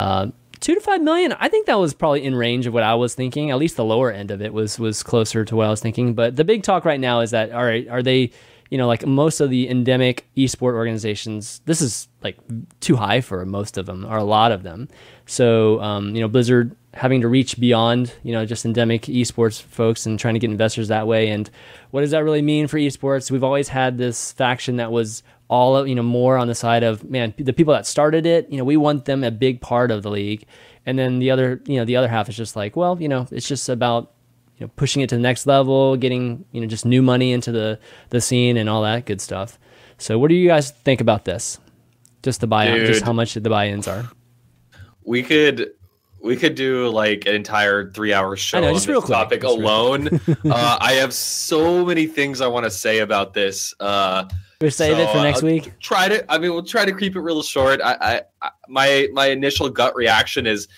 Uh, two to five million, I think that was probably in range of what I was thinking. At least the lower end of it was was closer to what I was thinking. But the big talk right now is that all right, are they, you know, like most of the endemic esport organizations, this is like too high for most of them, or a lot of them. So um, you know, Blizzard having to reach beyond you know just endemic esports folks and trying to get investors that way. And what does that really mean for esports? We've always had this faction that was all you know more on the side of man the people that started it you know we want them a big part of the league and then the other you know the other half is just like well you know it's just about you know pushing it to the next level getting you know just new money into the the scene and all that good stuff so what do you guys think about this just the buy just how much the buy-ins are we could we could do like an entire three hour show know, on just this topic just alone. uh, I have so many things I want to say about this. Uh, we save it So, for next uh, week try to. I mean, we'll try to keep it real short. I, I, I my my initial gut reaction is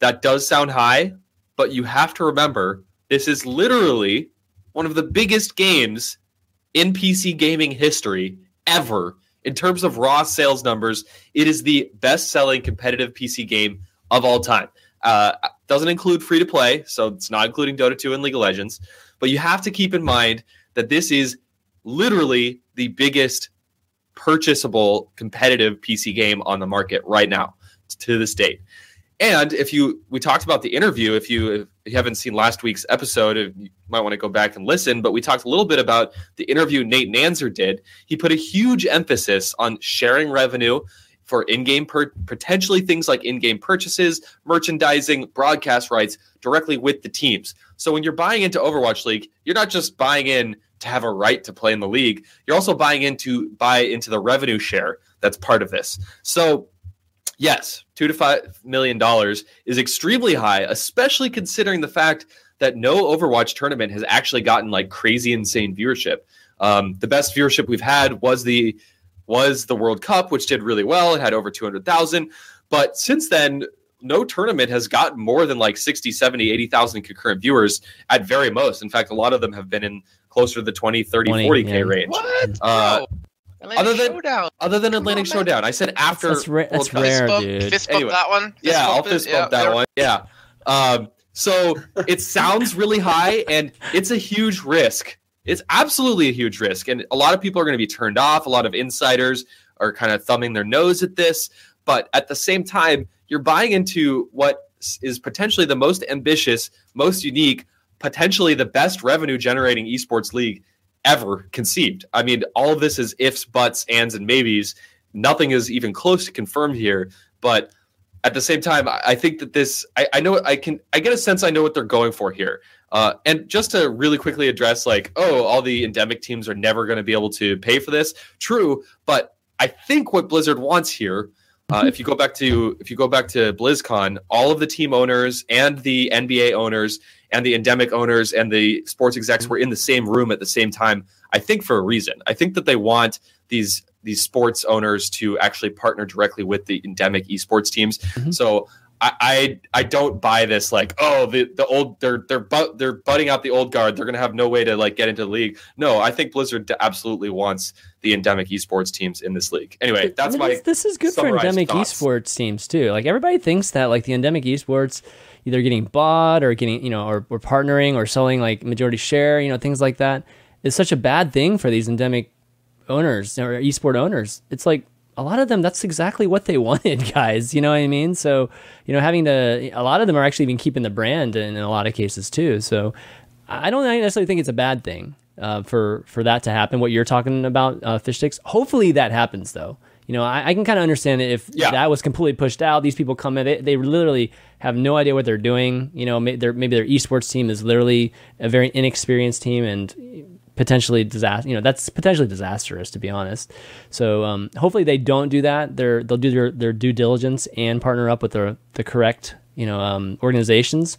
that does sound high, but you have to remember this is literally one of the biggest games in PC gaming history ever in terms of raw sales numbers. It is the best selling competitive PC game of all time. Uh, doesn't include free to play, so it's not including Dota 2 and League of Legends. But you have to keep in mind that this is literally the biggest purchasable competitive PC game on the market right now to this date. And if you, we talked about the interview. If you, if you haven't seen last week's episode, you might want to go back and listen. But we talked a little bit about the interview Nate Nanzer did. He put a huge emphasis on sharing revenue for in-game per- potentially things like in-game purchases, merchandising, broadcast rights directly with the teams. So when you're buying into Overwatch League, you're not just buying in to have a right to play in the league. You're also buying into buy into the revenue share that's part of this. So yes, two to five million dollars is extremely high, especially considering the fact that no Overwatch tournament has actually gotten like crazy insane viewership. Um, the best viewership we've had was the was the World Cup, which did really well. It had over 200,000. But since then, no tournament has gotten more than like 60, 70, 80,000 concurrent viewers at very most. In fact, a lot of them have been in closer to the 20, 30, 20, 40K yeah. range. What? Uh, Bro, Atlantic other than- Showdown. Other than Atlantic on. Showdown. I said after. that's, ra- that's Cup. rare Fist bump, dude fist bump Anyway. that one. Fist Yeah, I'll fist bump Yeah, that yeah. one. Yeah. Um, so it sounds really high, and it's a huge risk. It's absolutely a huge risk, and a lot of people are going to be turned off. A lot of insiders are kind of thumbing their nose at this, but at the same time, you're buying into what is potentially the most ambitious, most unique, potentially the best revenue generating esports league ever conceived. I mean, all of this is ifs, buts, ands, and maybes. Nothing is even close to confirmed here. But at the same time, I think that this, I, I know, I can, I get a sense I know what they're going for here. Uh, and just to really quickly address, like, oh, all the endemic teams are never going to be able to pay for this. True, but I think what Blizzard wants here, uh, if you go back to if you go back to BlizzCon, all of the team owners and the NBA owners and the endemic owners and the sports execs were in the same room at the same time. I think for a reason. I think that they want these these sports owners to actually partner directly with the endemic esports teams. Mm-hmm. So I, I, I don't buy this like oh the the old they're they're but they're butting out the old guard they're gonna have no way to like get into the league. No, I think Blizzard absolutely wants the endemic esports teams in this league. Anyway, that's I mean, my this, is good for endemic thoughts. esports teams too. Like everybody thinks that like the endemic esports either getting bought or getting you know or, or partnering or selling like majority share you know things like that is such a bad thing for these endemic owners or esport owners. It's like a lot of them that's exactly what they wanted, guys. You know what I mean? So you know having to a lot of them are actually even keeping the brand in, in a lot of cases too. So I don't necessarily think it's a bad thing. Uh, for for that to happen, what you're talking about, uh, Fishstix. Hopefully that happens though. You know, I, I can kind of understand it if yeah. that was completely pushed out. These people come in, they, they literally have no idea what they're doing. You know, their, maybe their esports team is literally a very inexperienced team and potentially disaster. You know, that's potentially disastrous to be honest. So um, hopefully they don't do that. They're they'll do their, their due diligence and partner up with the the correct you know um, organizations.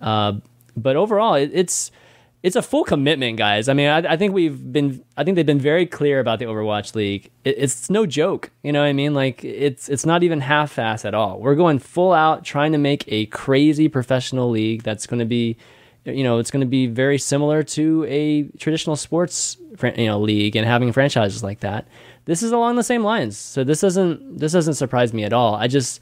Uh, but overall, it, it's it's a full commitment, guys. I mean, I, I, think we've been, I think they've been very clear about the Overwatch League. It, it's no joke, you know what I mean? Like it's it's not even half-ass at all. We're going full out, trying to make a crazy professional league that's going to be, you know, it's going to be very similar to a traditional sports, you know, league and having franchises like that. This is along the same lines, so this doesn't this doesn't surprise me at all. I just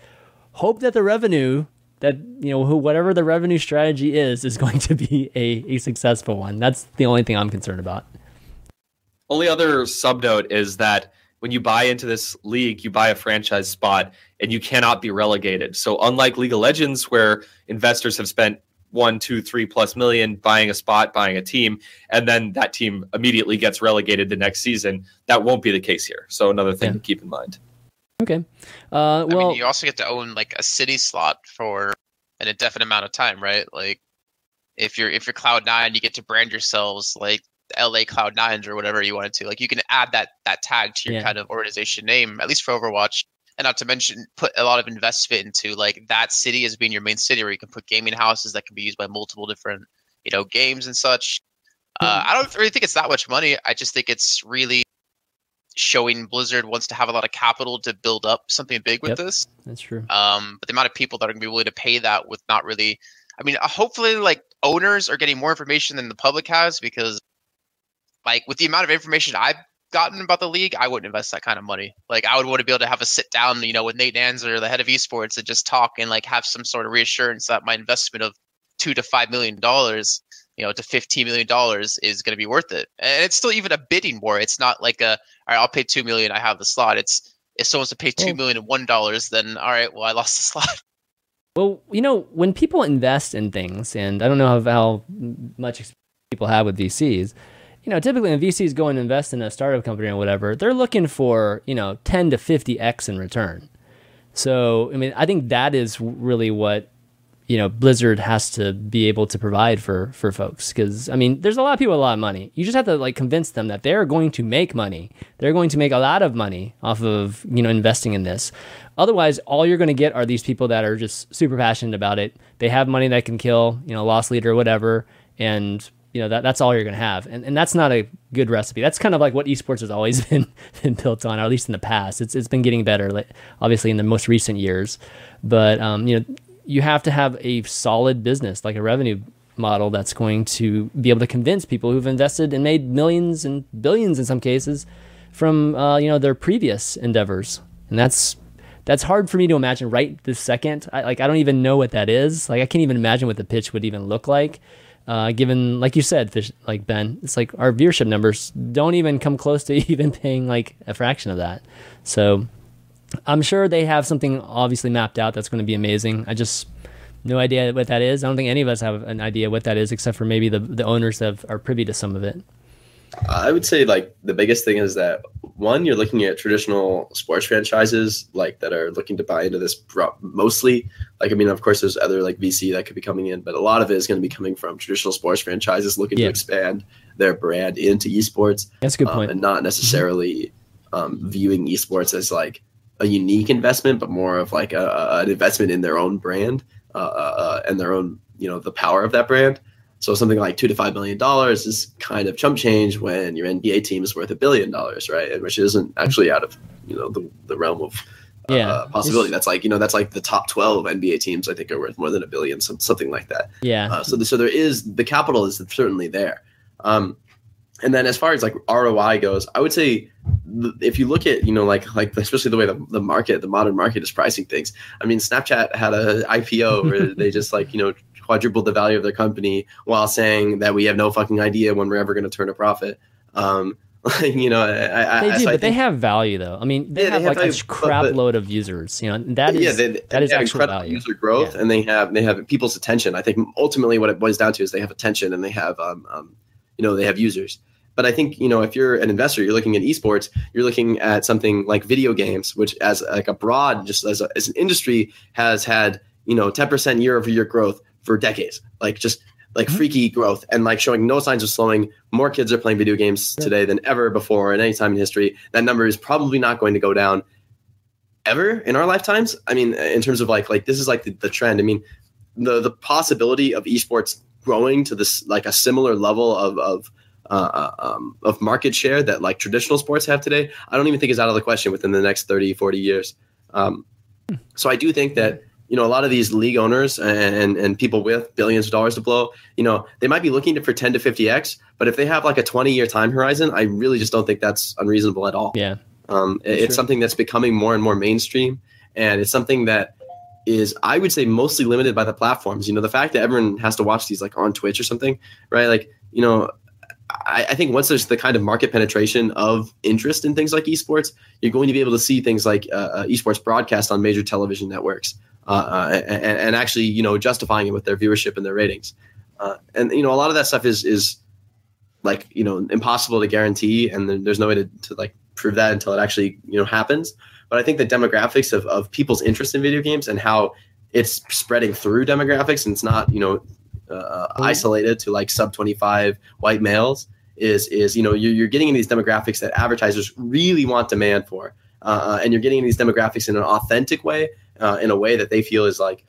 hope that the revenue that you know whatever the revenue strategy is is going to be a, a successful one. That's the only thing I'm concerned about. Only other sub note is that when you buy into this league, you buy a franchise spot and you cannot be relegated. So unlike League of Legends, where investors have spent one, two, three plus million buying a spot, buying a team, and then that team immediately gets relegated the next season, that won't be the case here. So another thing yeah. to keep in mind. Okay. Uh, well, I mean, you also get to own like a city slot for an indefinite amount of time, right? Like, if you're if you're Cloud Nine, you get to brand yourselves like LA Cloud Nines or whatever you wanted to. Like, you can add that that tag to your yeah. kind of organization name, at least for Overwatch. And not to mention, put a lot of investment into like that city as being your main city, where you can put gaming houses that can be used by multiple different, you know, games and such. Uh, I don't really think it's that much money. I just think it's really showing Blizzard wants to have a lot of capital to build up something big with yep, this. That's true. Um, but the amount of people that are going to be willing to pay that with not really, I mean, uh, hopefully, like owners are getting more information than the public has because, like, with the amount of information I've gotten about the league, I wouldn't invest that kind of money. Like, I would want to be able to have a sit down, you know, with Nate Nanzer, the head of esports, and just talk and like have some sort of reassurance that my investment of two to five million dollars you know, to $15 million is going to be worth it. And it's still even a bidding war. It's not like a, all right, I'll pay 2 million. I have the slot. It's, if someone's to pay two million and one dollars, then all right, well, I lost the slot. Well, you know, when people invest in things, and I don't know how, how much people have with VCs, you know, typically when VCs go and invest in a startup company or whatever, they're looking for, you know, 10 to 50x in return. So, I mean, I think that is really what you know Blizzard has to be able to provide for for folks because I mean there's a lot of people with a lot of money. You just have to like convince them that they're going to make money. They're going to make a lot of money off of you know investing in this. Otherwise, all you're going to get are these people that are just super passionate about it. They have money that can kill, you know, loss leader or whatever, and you know that that's all you're going to have. And and that's not a good recipe. That's kind of like what esports has always been been built on, or at least in the past. It's it's been getting better, like, obviously in the most recent years. But um, you know you have to have a solid business, like a revenue model that's going to be able to convince people who've invested and made millions and billions in some cases from uh, you know their previous endeavors, and that's that's hard for me to imagine right this second. I, like I don't even know what that is. Like I can't even imagine what the pitch would even look like. Uh, given, like you said, fish, like Ben, it's like our viewership numbers don't even come close to even paying like a fraction of that. So I'm sure they have something obviously mapped out that's going to be amazing. I just no idea what that is. I don't think any of us have an idea what that is, except for maybe the the owners that are privy to some of it. I would say like the biggest thing is that one, you're looking at traditional sports franchises like that are looking to buy into this mostly. Like I mean, of course, there's other like VC that could be coming in, but a lot of it is going to be coming from traditional sports franchises looking yeah. to expand their brand into esports. That's a good um, point, and not necessarily um, viewing esports as like a unique investment, but more of like a, a, an investment in their own brand uh, uh, uh and their own you know the power of that brand. So something like two to five million dollars is kind of chump change when your NBA team is worth a billion dollars, right? And which isn't actually out of you know the, the realm of uh, yeah. possibility. That's like you know that's like the top twelve NBA teams I think are worth more than a billion, some, something like that. Yeah. Uh, so the, so there is the capital is certainly there. Um, and then as far as like ROI goes, I would say if you look at you know like like especially the way the, the market the modern market is pricing things. I mean, Snapchat had a IPO where they just like you know quadrupled the value of their company while saying that we have no fucking idea when we're ever going to turn a profit. Um, you know, I, they do, so but they have value though. I mean, they, yeah, have, they have like value, a crap but, load of users. You know, that is yeah, they, that is actual value. User growth, yeah. and they have they have people's attention. I think ultimately what it boils down to is they have attention and they have um, um you know they have users. But I think you know if you're an investor, you're looking at esports, you're looking at something like video games, which as like a broad just as, a, as an industry has had you know 10% year over year growth for decades, like just like mm-hmm. freaky growth and like showing no signs of slowing. More kids are playing video games today than ever before in any time in history. That number is probably not going to go down ever in our lifetimes. I mean, in terms of like like this is like the, the trend. I mean, the the possibility of esports growing to this like a similar level of of uh, uh um, of market share that like traditional sports have today, I don't even think is out of the question within the next 30, 40 years. Um, hmm. so I do think that you know, a lot of these league owners and, and people with billions of dollars to blow, you know, they might be looking to, for 10 to 50x, but if they have like a 20 year time horizon, I really just don't think that's unreasonable at all. Yeah. Um, it's true. something that's becoming more and more mainstream. And it's something that is, I would say, mostly limited by the platforms. You know, the fact that everyone has to watch these like on Twitch or something, right? Like, you know, I, I, think once there's the kind of market penetration of interest in things like esports, you're going to be able to see things like uh, uh esports broadcast on major television networks uh, uh, and, and, actually, you know, justifying it with their viewership and their ratings. Uh, and you know, a lot of that stuff is is like you know impossible to guarantee, and there's no way to, to like prove that until it actually you know happens. But I think the demographics of, of people's interest in video games and how it's spreading through demographics and it's not you know uh, isolated to like sub 25 white males is is you know you're, you're getting in these demographics that advertisers really want demand for uh, and you're getting in these demographics in an authentic way uh, in a way that they feel is like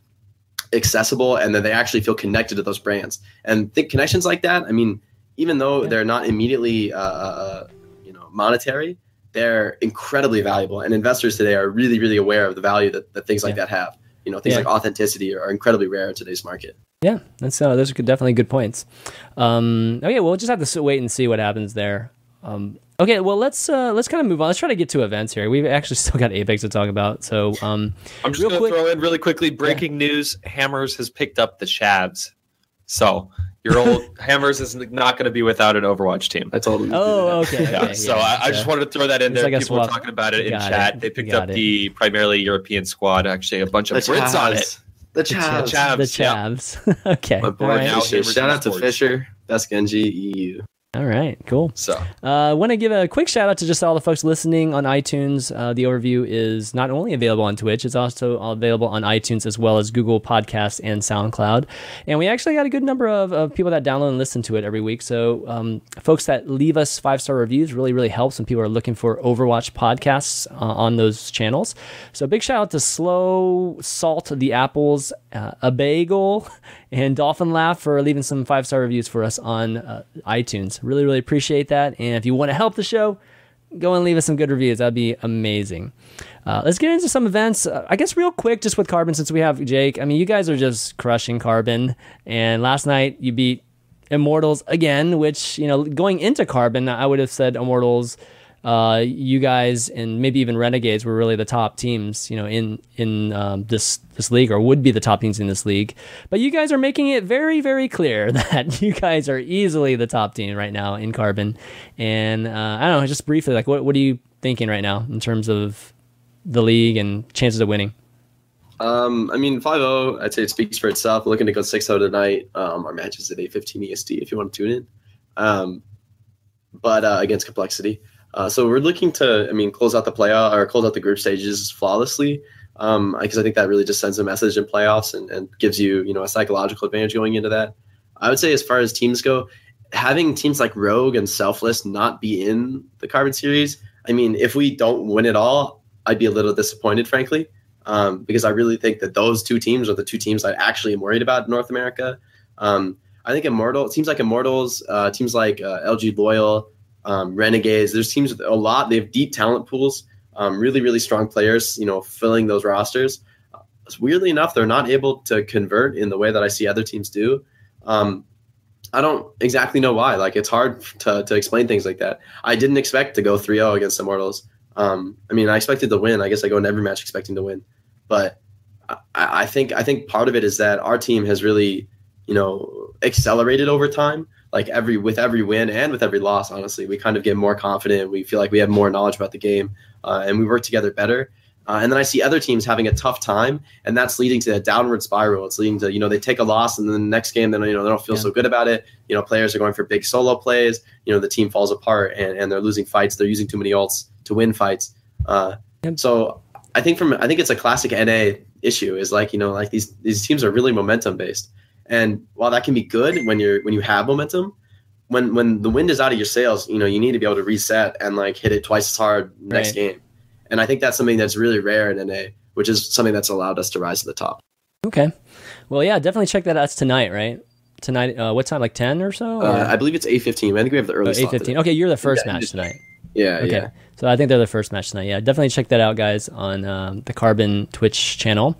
accessible and that they actually feel connected to those brands and think connections like that i mean even though yeah. they're not immediately uh, uh, you know monetary they're incredibly valuable and investors today are really really aware of the value that, that things like yeah. that have you know things yeah. like authenticity are, incredibly rare in today's market yeah that's uh, those are definitely good points um, okay we'll just have to wait and see what happens there um, Okay, well let's uh, let's kind of move on. Let's try to get to events here. We've actually still got Apex to talk about. So um, I'm just going to throw in really quickly. Breaking yeah. news: Hammers has picked up the Chavs. So your old Hammers is not going to be without an Overwatch team. I told him. Oh, okay. yeah. okay so I, I, just wanted to throw that in there. Like People were talking about it in got chat. It. They picked got up it. the primarily European squad. Actually, a bunch of the Brits Chavs. on it. The Chavs. The Chavs. The Chavs. Yeah. okay. My boy right. Fisher. Shout out to Fisher. Best Genji EU. All right, cool. So, I uh, want to give a quick shout out to just all the folks listening on iTunes. Uh, the overview is not only available on Twitch, it's also available on iTunes as well as Google Podcasts and SoundCloud. And we actually got a good number of, of people that download and listen to it every week. So, um, folks that leave us five star reviews really, really helps when people are looking for Overwatch podcasts uh, on those channels. So, big shout out to Slow Salt the Apples, uh, a Bagel, and Dolphin Laugh for leaving some five star reviews for us on uh, iTunes. Really, really appreciate that. And if you want to help the show, go and leave us some good reviews. That'd be amazing. Uh, let's get into some events. Uh, I guess real quick, just with Carbon, since we have Jake. I mean, you guys are just crushing Carbon. And last night you beat Immortals again, which you know, going into Carbon, I would have said Immortals uh, you guys and maybe even Renegades were really the top teams, you know, in in um, this this league or would be the top teams in this league. But you guys are making it very very clear that you guys are easily the top team right now in Carbon. And uh, I don't know, just briefly, like what what are you thinking right now in terms of the league and chances of winning? Um, I mean, 5-0, I'd say it speaks for itself. Looking to go 6-0 tonight. Um, our match is at 8.15 EST if you want to tune in. Um, but uh, against Complexity. Uh, so we're looking to, I mean, close out the playoff or close out the group stages flawlessly. Um, because I think that really just sends a message in playoffs and, and gives you, you know, a psychological advantage going into that. I would say as far as teams go, having teams like Rogue and Selfless not be in the Carbon Series, I mean, if we don't win it all, I'd be a little disappointed, frankly, um, because I really think that those two teams are the two teams I actually am worried about in North America. Um, I think Immortal teams like Immortals, uh, teams like uh, LG Loyal, um, Renegades. There's teams with a lot. They have deep talent pools, um, really, really strong players. You know, filling those rosters. Uh, weirdly enough, they're not able to convert in the way that I see other teams do. Um, I don't exactly know why. Like it's hard to, to explain things like that. I didn't expect to go 3-0 against Immortals. Um, I mean, I expected to win. I guess I go in every match expecting to win, but I, I think I think part of it is that our team has really, you know, accelerated over time. Like every with every win and with every loss, honestly, we kind of get more confident. We feel like we have more knowledge about the game, uh, and we work together better. Uh, and then I see other teams having a tough time, and that's leading to a downward spiral. It's leading to you know they take a loss, and then the next game, then you know they don't feel yeah. so good about it. You know, players are going for big solo plays. You know, the team falls apart, and, and they're losing fights. They're using too many ults to win fights. Uh, so I think from I think it's a classic NA issue. Is like you know like these these teams are really momentum based, and while that can be good when you're when you have momentum, when when the wind is out of your sails, you know you need to be able to reset and like hit it twice as hard next right. game. And I think that's something that's really rare in NA, which is something that's allowed us to rise to the top. Okay. Well, yeah, definitely check that out. It's tonight, right? Tonight, uh, what time? Like 10 or so? Or? Uh, I believe it's 8.15. I think we have the early oh, 8.15. Okay, you're the first yeah, match tonight. Yeah, okay. Yeah. So I think they're the first match tonight. Yeah, definitely check that out, guys, on um, the Carbon Twitch channel.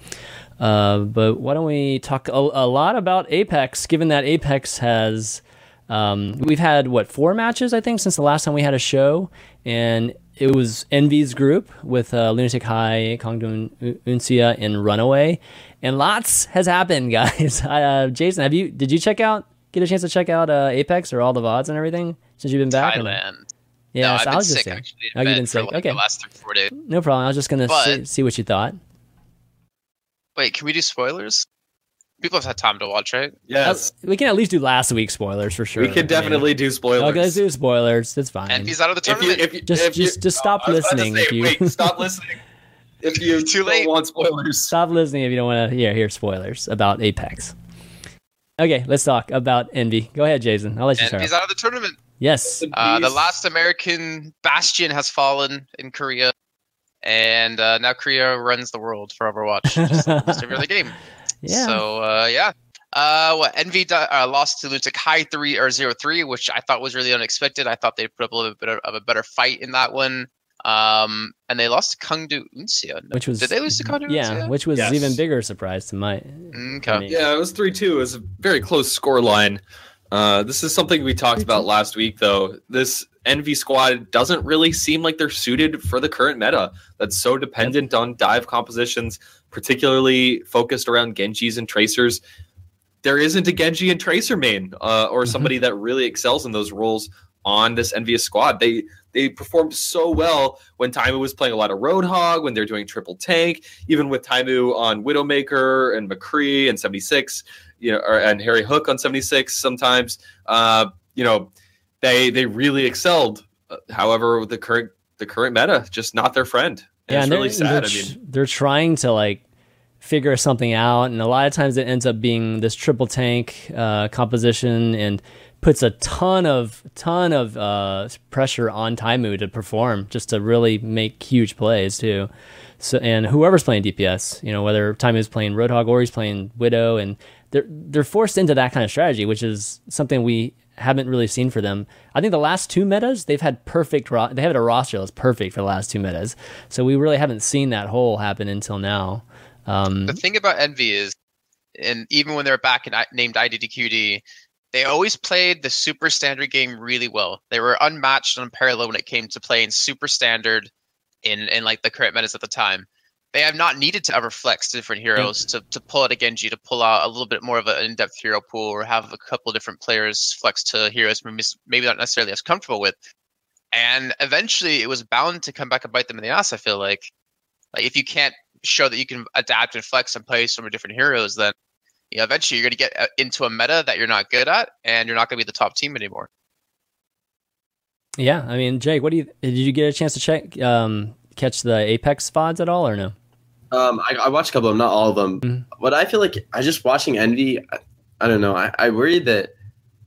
Uh, but why don't we talk a, a, lot about Apex, given that Apex has. Um, we've had, what, four matches, I think, since the last time we had a show. And it was Envy's group with uh, Lunatic High, Kongdoo Uncia, and Runaway, and lots has happened, guys. uh, Jason, have you did you check out get a chance to check out uh, Apex or all the vods and everything since you've been back? Thailand. Yeah, no, so I was just sick, saying. actually. Oh, you've been sick. Like okay. The last three four days. No problem. I was just gonna but, see, see what you thought. Wait, can we do spoilers? people have had time to watch, right? Yes. we can at least do last week's spoilers for sure. We can definitely do spoilers. Okay, let's do spoilers. That's fine. And he's out of the tournament. If you, if you, just, if just, you, just stop oh, listening. Say, if you wait, stop listening. If you Too late. want spoilers, stop listening if you don't want to hear hear spoilers about Apex. Okay, let's talk about Envy. Go ahead, Jason. I'll let you Envy's start. out of the tournament. Yes. Uh, the last American bastion has fallen in Korea, and uh, now Korea runs the world for Overwatch. Just like every other game. Yeah. So uh, yeah. Uh, what Envy uh, lost to Lunatic-Hai three or zero three, which I thought was really unexpected. I thought they'd put up a little bit of a better fight in that one. Um, and they lost to Kongdoo Uncia. Which was did they lose to Kongdoo Yeah, Uncia? which was Yes. even bigger surprise to my. Okay. yeah, it was three two. It was a very close score line. Uh, this is something we talked about last week, though. This Envy squad doesn't really seem like they're suited for the current meta. That's so dependent on dive compositions, particularly focused around Genjis and Tracers. There isn't a Genji and Tracer main, uh, or somebody that really excels in those roles on this EnVyUs squad. They they performed so well when Taimu was playing a lot of Roadhog, when they're doing triple tank, even with Taimu on Widowmaker and McCree and 76, you know, or, and HarryHook on 76 sometimes. Uh, you know, they they really excelled. Uh, However, the current the current meta just not their friend. And yeah, it's and really they're, sad. They're, I mean, they're trying to like figure something out, and a lot of times it ends up being this triple tank uh, composition and puts a ton of ton of uh, pressure on Taimu to perform, just to really make huge plays too. So and whoever's playing DPS, you know, whether Taimu's playing Roadhog or he's playing Widow, and they're they're forced into that kind of strategy, which is something we haven't really seen for them. I think the last two metas they've had perfect. Ro- they have a roster that's perfect for the last two metas, so we really haven't seen that hole happen until now. Um, The thing about Envy is, and even when they're back in I- named IDDQD, they always played the super standard game really well. They were unmatched and unparalleled when it came to playing super standard in in like the current metas at the time. They have not needed to ever flex to different heroes to, to pull out a Genji, to pull out a little bit more of an in-depth hero pool, or have a couple different players flex to heroes maybe maybe not necessarily as comfortable with. And eventually, it was bound to come back and bite them in the ass. I feel like Like if you can't show that you can adapt and flex and play some different heroes, then you know, eventually you're going to get uh, into a meta that you're not good at, and you're not going to be the top team anymore. Yeah, I mean, Jake, what do you did you get a chance to check um, catch the Apex VODs at all or no? Um, I, I watched a couple of them, not all of them. Mhm. But I feel like I just watching Envy. I, I don't know. I, I worry that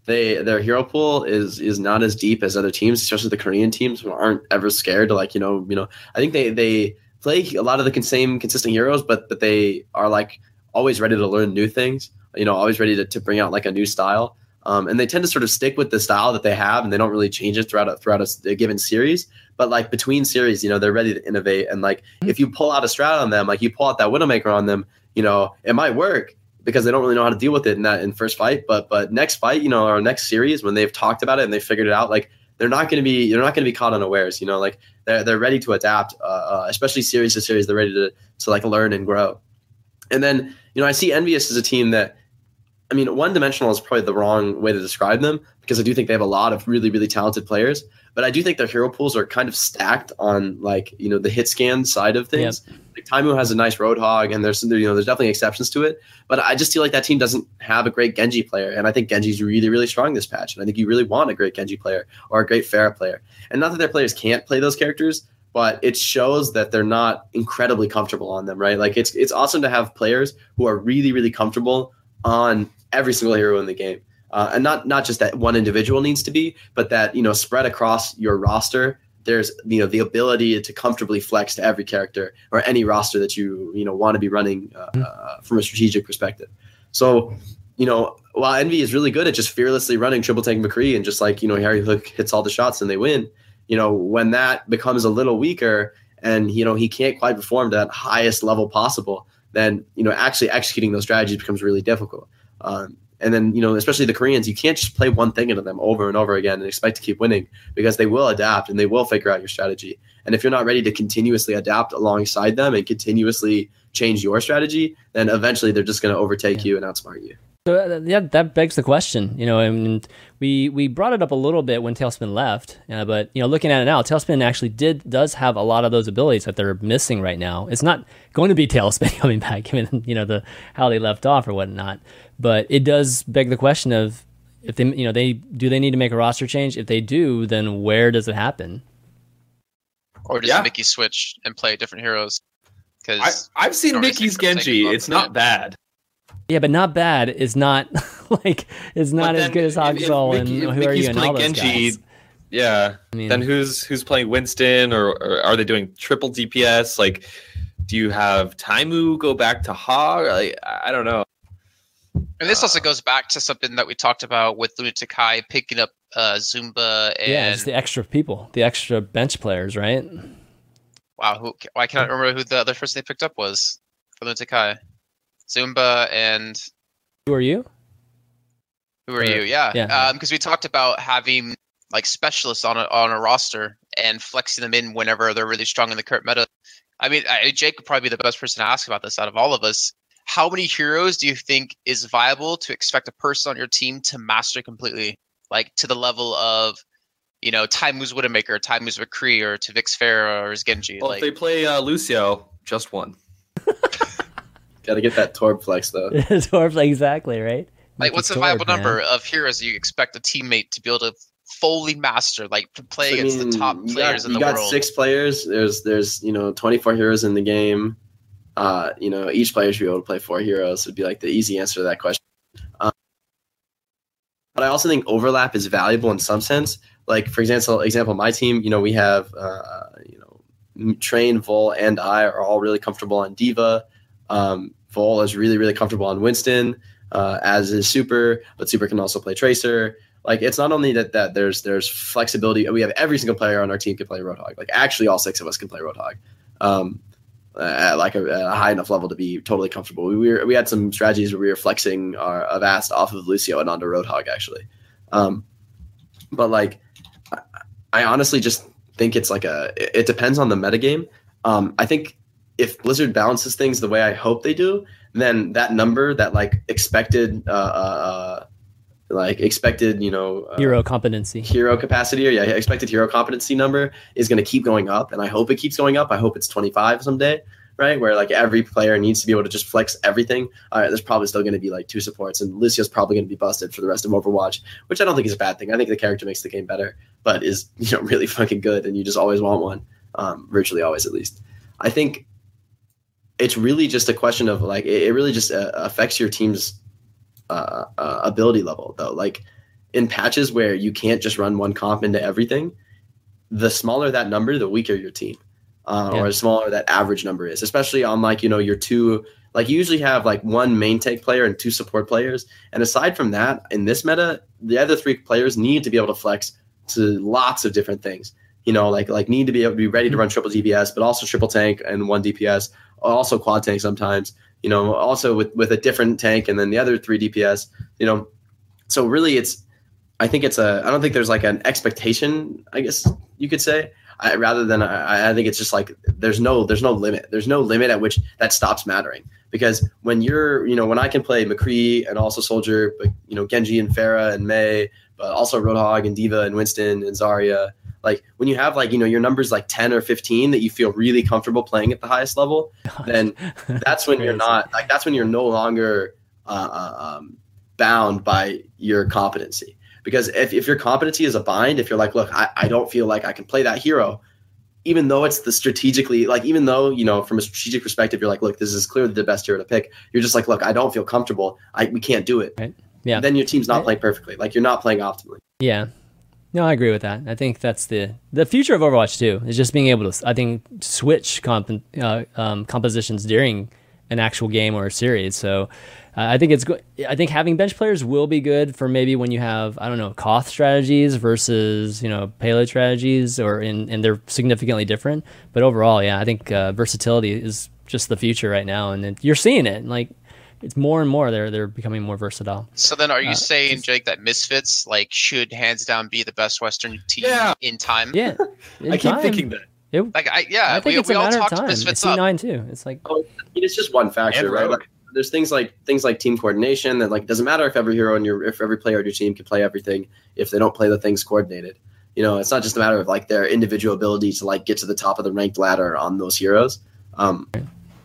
they their hero pool is is not as deep as other teams, especially the Korean teams who aren't ever scared to like you know you know. I think they they play a lot of the same consistent heroes, but but they are like always ready to learn new things. You know, always ready to, to bring out like a new style. Um, and they tend to sort of stick with the style that they have, and they don't really change it throughout a, throughout a, a given series. But like between series, you know, they're ready to innovate. And like if you pull out a strat on them, like you pull out that Widowmaker on them, you know, it might work because they don't really know how to deal with it in that in first fight. But but next fight, you know, or next series when they've talked about it and they figured it out, like they're not going to be they're not going to be caught unawares. You know, like they're they're ready to adapt, uh, uh, especially series to series. They're ready to to like learn and grow. And then you know, I see Envious as a team that. I mean, one dimensional is probably the wrong way to describe them because I do think they have a lot of really, really talented players. But I do think their hero pools are kind of stacked on like you know the hit scan side of things. Like Taimu has a nice Roadhog, and there's you know there's definitely exceptions to it. But I just feel like that team doesn't have a great Genji player, and I think Genji's really, really strong this patch. And I think you really want a great Genji player or a great Pharah player. And not that their players can't play those characters, but it shows that they're not incredibly comfortable on them, right? Like it's it's awesome to have players who are really, really comfortable on every single hero in the game. Uh, and not not just that one individual needs to be, but that you know spread across your roster. There's you know the ability to comfortably flex to every character or any roster that you you know want to be running uh, uh, from a strategic perspective. So you know while Envy is really good at just fearlessly running triple tank McCree and just like you know HarryHook hits all the shots and they win. You know when that becomes a little weaker and you know he can't quite perform to that highest level possible, then you know actually executing those strategies becomes really difficult. Um, and then, you know, especially the Koreans, you can't just play one thing into them over and over again and expect to keep winning because they will adapt and they will figure out your strategy. And if you're not ready to continuously adapt alongside them and continuously change your strategy, then eventually they're just going to overtake you and outsmart you. So uh, yeah, that begs the question. You know, and we we brought it up a little bit when Tailspin left, uh, but you know, looking at it now, Tailspin actually did does have a lot of those abilities that they're missing right now. It's not going to be Tailspin coming back, given you know the how they left off or whatnot. But it does beg the question of if they you know they do they need to make a roster change? If they do, then where does it happen? Or does Yeah. Mickie switch and play different heroes? Because I've seen Sorry, Mickie's Genji. It's not bad. Yeah, but not bad is not like is not But as good as if- if and Mickie- if who are Mickie's you and all those Genji, guys. Yeah. I mean, Then who's who's playing Winston or, or are they doing triple DPS? Like, do you have Taimu go back to Hog? Like, I I don't know. and this also uh, goes back to something that we talked about with Lunatic-Hai picking up uh, Zunba and yeah, it's the extra people, the extra bench players, right? wow, who I cannot remember who the other person they picked up was for Lunatic-Hai. Zunba and Who are you? Who are Or- you? Yeah, yeah. Because we talked about having like specialists on a on a roster and flexing them in whenever they're really strong in the current meta. I mean, I, Jake would probably be the best person to ask about this out of all of us. How many heroes do you think is viable to expect a person on your team to master completely, like to the level of, you know, Taimu's Widowmaker, Taimu's McCree, or to Vix Pharah or his Genji? Well, like, if they play uh, Lucio, just one. Got to get that Torb flex though. Dwarf, exactly, right? like Mickie what's a Torb, viable man. number of heroes you expect a teammate to be able to fully master, like to play I against mean, the top you players got, in you the got six players. There's there's you know 24 heroes in the game. Uh, you know each player should be able to play four heroes. Would be like the easy answer to that question. Um, but I also think overlap is valuable in some sense. Like for example, example my team. You know we have uh, you know Train, Vol, and I are all really comfortable on D.Va. Um, Vol is really really comfortable on Winston. Uh, as is Super, but Super can also play Tracer like it's not only that that there's there's flexibility. We have every single player on our team can play Roadhog. Like actually, all six of us can play Roadhog. Um, at like a, a high enough level to be totally comfortable. We were we had some strategies where we were flexing our Avast off of Lucio and onto Roadhog actually. Um, but like, I, honestly just think it's like a. It depends on the metagame. Um, I think if Blizzard balances things the way I hope they do, then that number, that like expected uh, uh, like expected, you know, uh, hero competency, hero capacity, or yeah, expected hero competency number is going to keep going up, and I hope it keeps going up. I hope it's 25 someday, right? Where like every player needs to be able to just flex everything. All right, there's probably still going to be like two supports, and Lucio's probably going to be busted for the rest of Overwatch, which I don't think is a bad thing. I think the character makes the game better, but is you know really fucking good, and you just always want one, um, virtually always at least. I think it's really just a question of like it, it really just uh, affects your team's uh, uh, ability level though. Like in patches where you can't just run one comp into everything, the smaller that number, the weaker your team, uh, yeah. or the smaller that average number is. Especially on like you know your two like you usually have like one main tank player and two support players, and aside from that, in this meta, the other three players need to be able to flex to lots of different things. You know, like like need to be able to be ready to mm-hmm. run triple DPS, but also triple tank and one DPS, also quad tank sometimes you know, also with with a different tank and then the other three DPS, you know. So really, it's I think it's a I don't think there's like an expectation, I guess you could say. I, rather than I, I think it's just like there's no there's no limit there's no limit at which that stops mattering because when you're you know when I can play McCree and also Soldier but you know Genji and Pharah and Mei but also Roadhog and D.Va and Winston and Zarya like when you have like you know your numbers like 10 or 15 that you feel really comfortable playing at the highest level then that's when you're not like that's when you're no longer uh, uh, um, bound by your competency. Because if, if your competency is a bind if you're like look I, I don't feel like i can play that hero even though it's the strategically like even though you know from a strategic perspective you're like look this is clearly the best hero to pick you're just like look i don't feel comfortable. I we can't do it. Right? Yeah. Then your team's not right. playing perfectly. Like you're not playing optimally. Yeah no, I agree with that. I think that's the the future of Overwatch too. Is just being able to, I think, switch comp, uh, um, compositions during an actual game or a series. So uh, I think it's good. I think having bench players will be good for maybe when you have I don't know Koth strategies versus you know payload strategies, or in and they're significantly different. But overall, yeah, I think uh, versatility is just the future right now, and it, you're seeing it. Like it's more and more they're they're becoming more versatile. So then, are you uh, saying, Jake, that Misfits like should hands down be the best Western team yeah. in time? Yeah, in I keep time. thinking that. It, like I yeah, I think we, it's we a all matter talked of time. Misfits C nine too. It's like oh, I mean, it's just one factor, right? Like, there's things like things like team coordination that like doesn't matter if every hero in your if every player on your team can play everything if they don't play the things coordinated. You know, it's not just a matter of like their individual ability to like get to the top of the ranked ladder on those heroes. Um,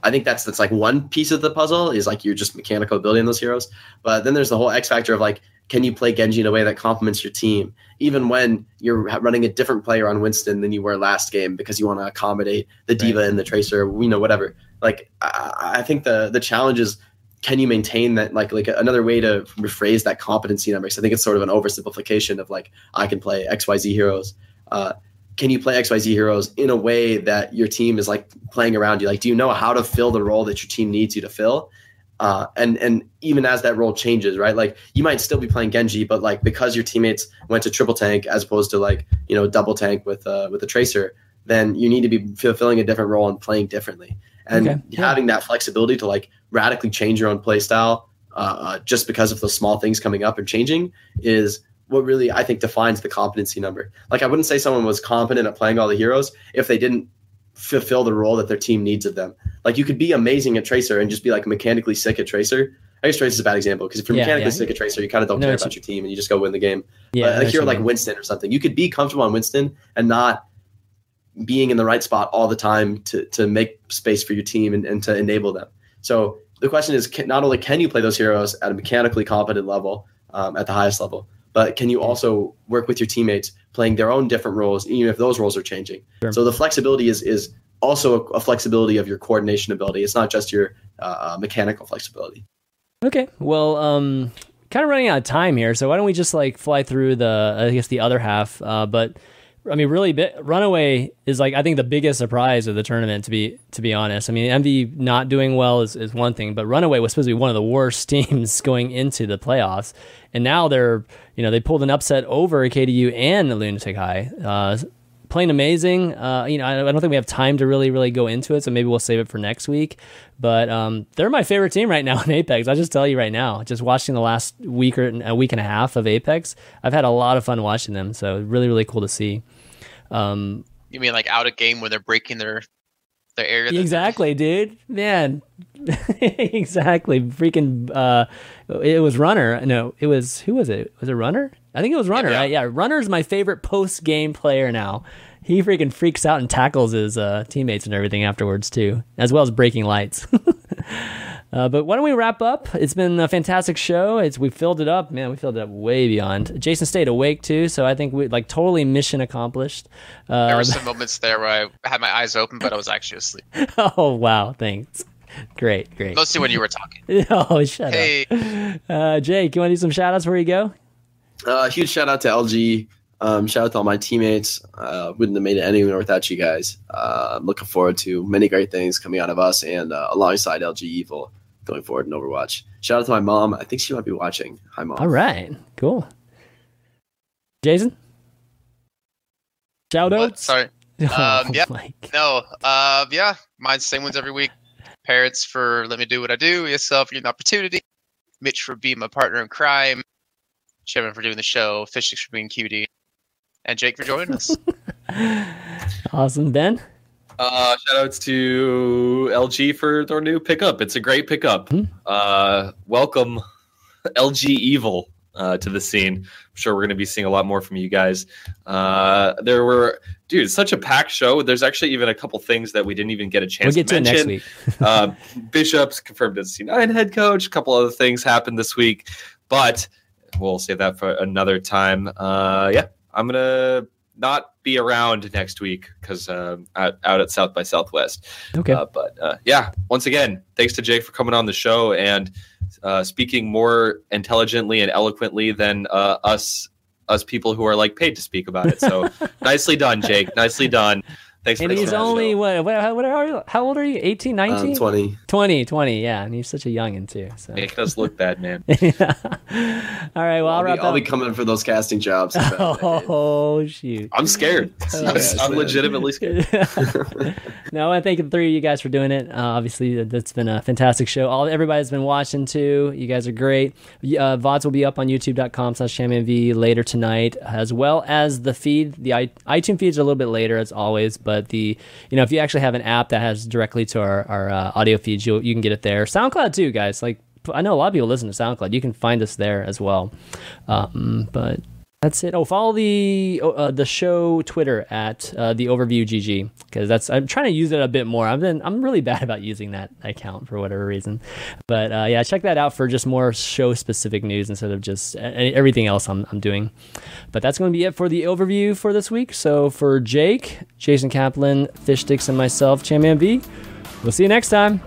I think that's that's like one piece of the puzzle is like you're just mechanical building those heroes. But then there's the whole X factor of like, can you play Genji in a way that complements your team, even when you're running a different player on Winston than you were last game because you want to accommodate the D.Va right. and the Tracer, you know, whatever. Like I, I think the the challenge is can you maintain that like like another way to rephrase that competency number because i think it's sort of an oversimplification of like i can play xyz heroes uh, can you play XYZ heroes in a way that your team is like playing around you? Like, do you know how to fill the role that your team needs you to fill? Uh, and and even as that role changes, right? Like you might still be playing Genji, but like because your teammates went to triple tank as opposed to like you know double tank with uh, with a tracer, then you need to be fulfilling a different role and playing differently. And okay. yeah. having that flexibility to like radically change your own play style uh, uh just because of those small things coming up and changing is what really I think defines the competency number. Like I wouldn't say someone was competent at playing all the heroes if they didn't fulfill the role that their team needs of them. Like you could be amazing at Tracer and just be like mechanically sick at Tracer. I guess Tracer is a bad example because if you're yeah, mechanically yeah. sick at Tracer, you kind of don't no, care about your team and you just go win the game. Yeah, but a hero like Winston or something, you could be comfortable on Winston and not being in the right spot all the time to to make space for your team and, and to enable them. So the question is, can, not only can you play those heroes at a mechanically competent level, um, at the highest level, but can you also work with your teammates playing their own different roles, even if those roles are changing? Sure. So the flexibility is is also a, a, flexibility of your coordination ability. It's not just your uh, uh, mechanical flexibility. Okay, well, um, kind of running out of time here, so why don't we just like fly through the I guess the other half, uh, but I mean, really, bit, Runaway is like I think the biggest surprise of the tournament. To be to be honest, I mean, Envy not doing well is, is one thing, but Runaway was supposed to be one of the worst teams going into the playoffs, and now they're you know they pulled an upset over KDU and the Lunatic-Hai. Uh, playing amazing. Uh, you know, I, I, don't think we have time to really, really go into it, so maybe we'll save it for next week. But um, they're my favorite team right now in Apex. I'll just tell you right now, just watching the last week or a week and a half of Apex, I've had a lot of fun watching them. So really, really cool to see. Um, you mean like out of game where they're breaking their the area. Exactly, dude. Man, exactly. Freaking. Uh, it was Runner. No, it was who was it? Was it Runner? I think it was Runner. Yeah. Right? Yeah, Runner's my favorite post game player now. He freaking freaks out and tackles his uh, teammates and everything afterwards too, as well as breaking lights. Uh, but why don't we wrap up? It's been a fantastic show. It's we filled it up, man. We filled it up way beyond. Jason stayed awake too, so I think we like totally mission accomplished. Uh, There were some moments there where I had my eyes open, but I was actually asleep. oh wow, thanks. Great, great. Mostly when you were talking. Oh, shut Hey, up. Uh, Jake, you want to do some shout outs before you go? Uh, huge shout out to LG. Um, shout out to all my teammates. Uh, wouldn't have made it anywhere without you guys. Uh, looking forward to many great things coming out of us and uh, alongside LG Evil going forward in Overwatch. Shout out to my mom. I think she might be watching. Hi, mom. All right, cool. Jason? Shout what? outs? Sorry. Oh, Um, yeah. my No. Uh, yeah. Mine's the same ones every week. Parents for let me do what I do. Yourself for getting the opportunity. Mitch for being my partner in crime. Chevin for doing the show. Fishstix for being cutie. And Jake for joining us. Awesome. Ben? Uh, shout outs to LG for their new pickup. It's a great pickup. Hmm. Uh, welcome, LG Evil, uh, to the scene. I'm sure we're going to be seeing a lot more from you guys. Uh, there were, dude, such a packed show. There's actually even a couple things that we didn't even get a We'll chance get to it mention. next week. uh, Bishop's confirmed as C9 head coach. A couple other things happened this week, but we'll save that for another time. Uh, yeah, I'm gonna not be around next week because uh, out, out at South by Southwest. Okay. Uh, but uh, yeah, once again, thanks to Jake for coming on the show and uh, speaking more intelligently and eloquently than uh, us us people who are like paid to speak about it. So nicely done, Jake. Nicely done. Thanks and for he's coming on the only, what, what, how, what are you? How old are you? 18, 19? Um, 20. 20, 20, yeah. And he's such a youngin' too. So. Make us look bad, man. All right, well, I'll I'll, be, I'll be coming for those casting jobs. in about a decade. Oh, shoot. I'm scared. Oh, I'm, yes, I'm man. legitimately scared. no, I want to thank the three of you guys for doing it. Uh, obviously, that's been a fantastic show. All everybody's been watching too. You guys are great. Uh, VODs will be up on YouTube.com slash ChanManV later tonight, as well as the feed. The i- iTunes feeds are a little bit later, as always. But the you know if you actually have an app that has directly to our our uh, audio feeds, you you can get it there. SoundCloud too, guys. Like I know a lot of people listen to SoundCloud. You can find us there as well. Um, but that's it. Oh, follow the uh, the show Twitter at uh, the Overview GG because that's I'm trying to use it a bit more. I've been I'm really bad about using that account for whatever reason, but uh, yeah, check that out for just more show specific news instead of just uh, everything else I'm I'm doing. But that's going to be it for the overview for this week. So for Jake, Jason Kaplan, Fishstix, and myself, ChanManV, we'll see you next time.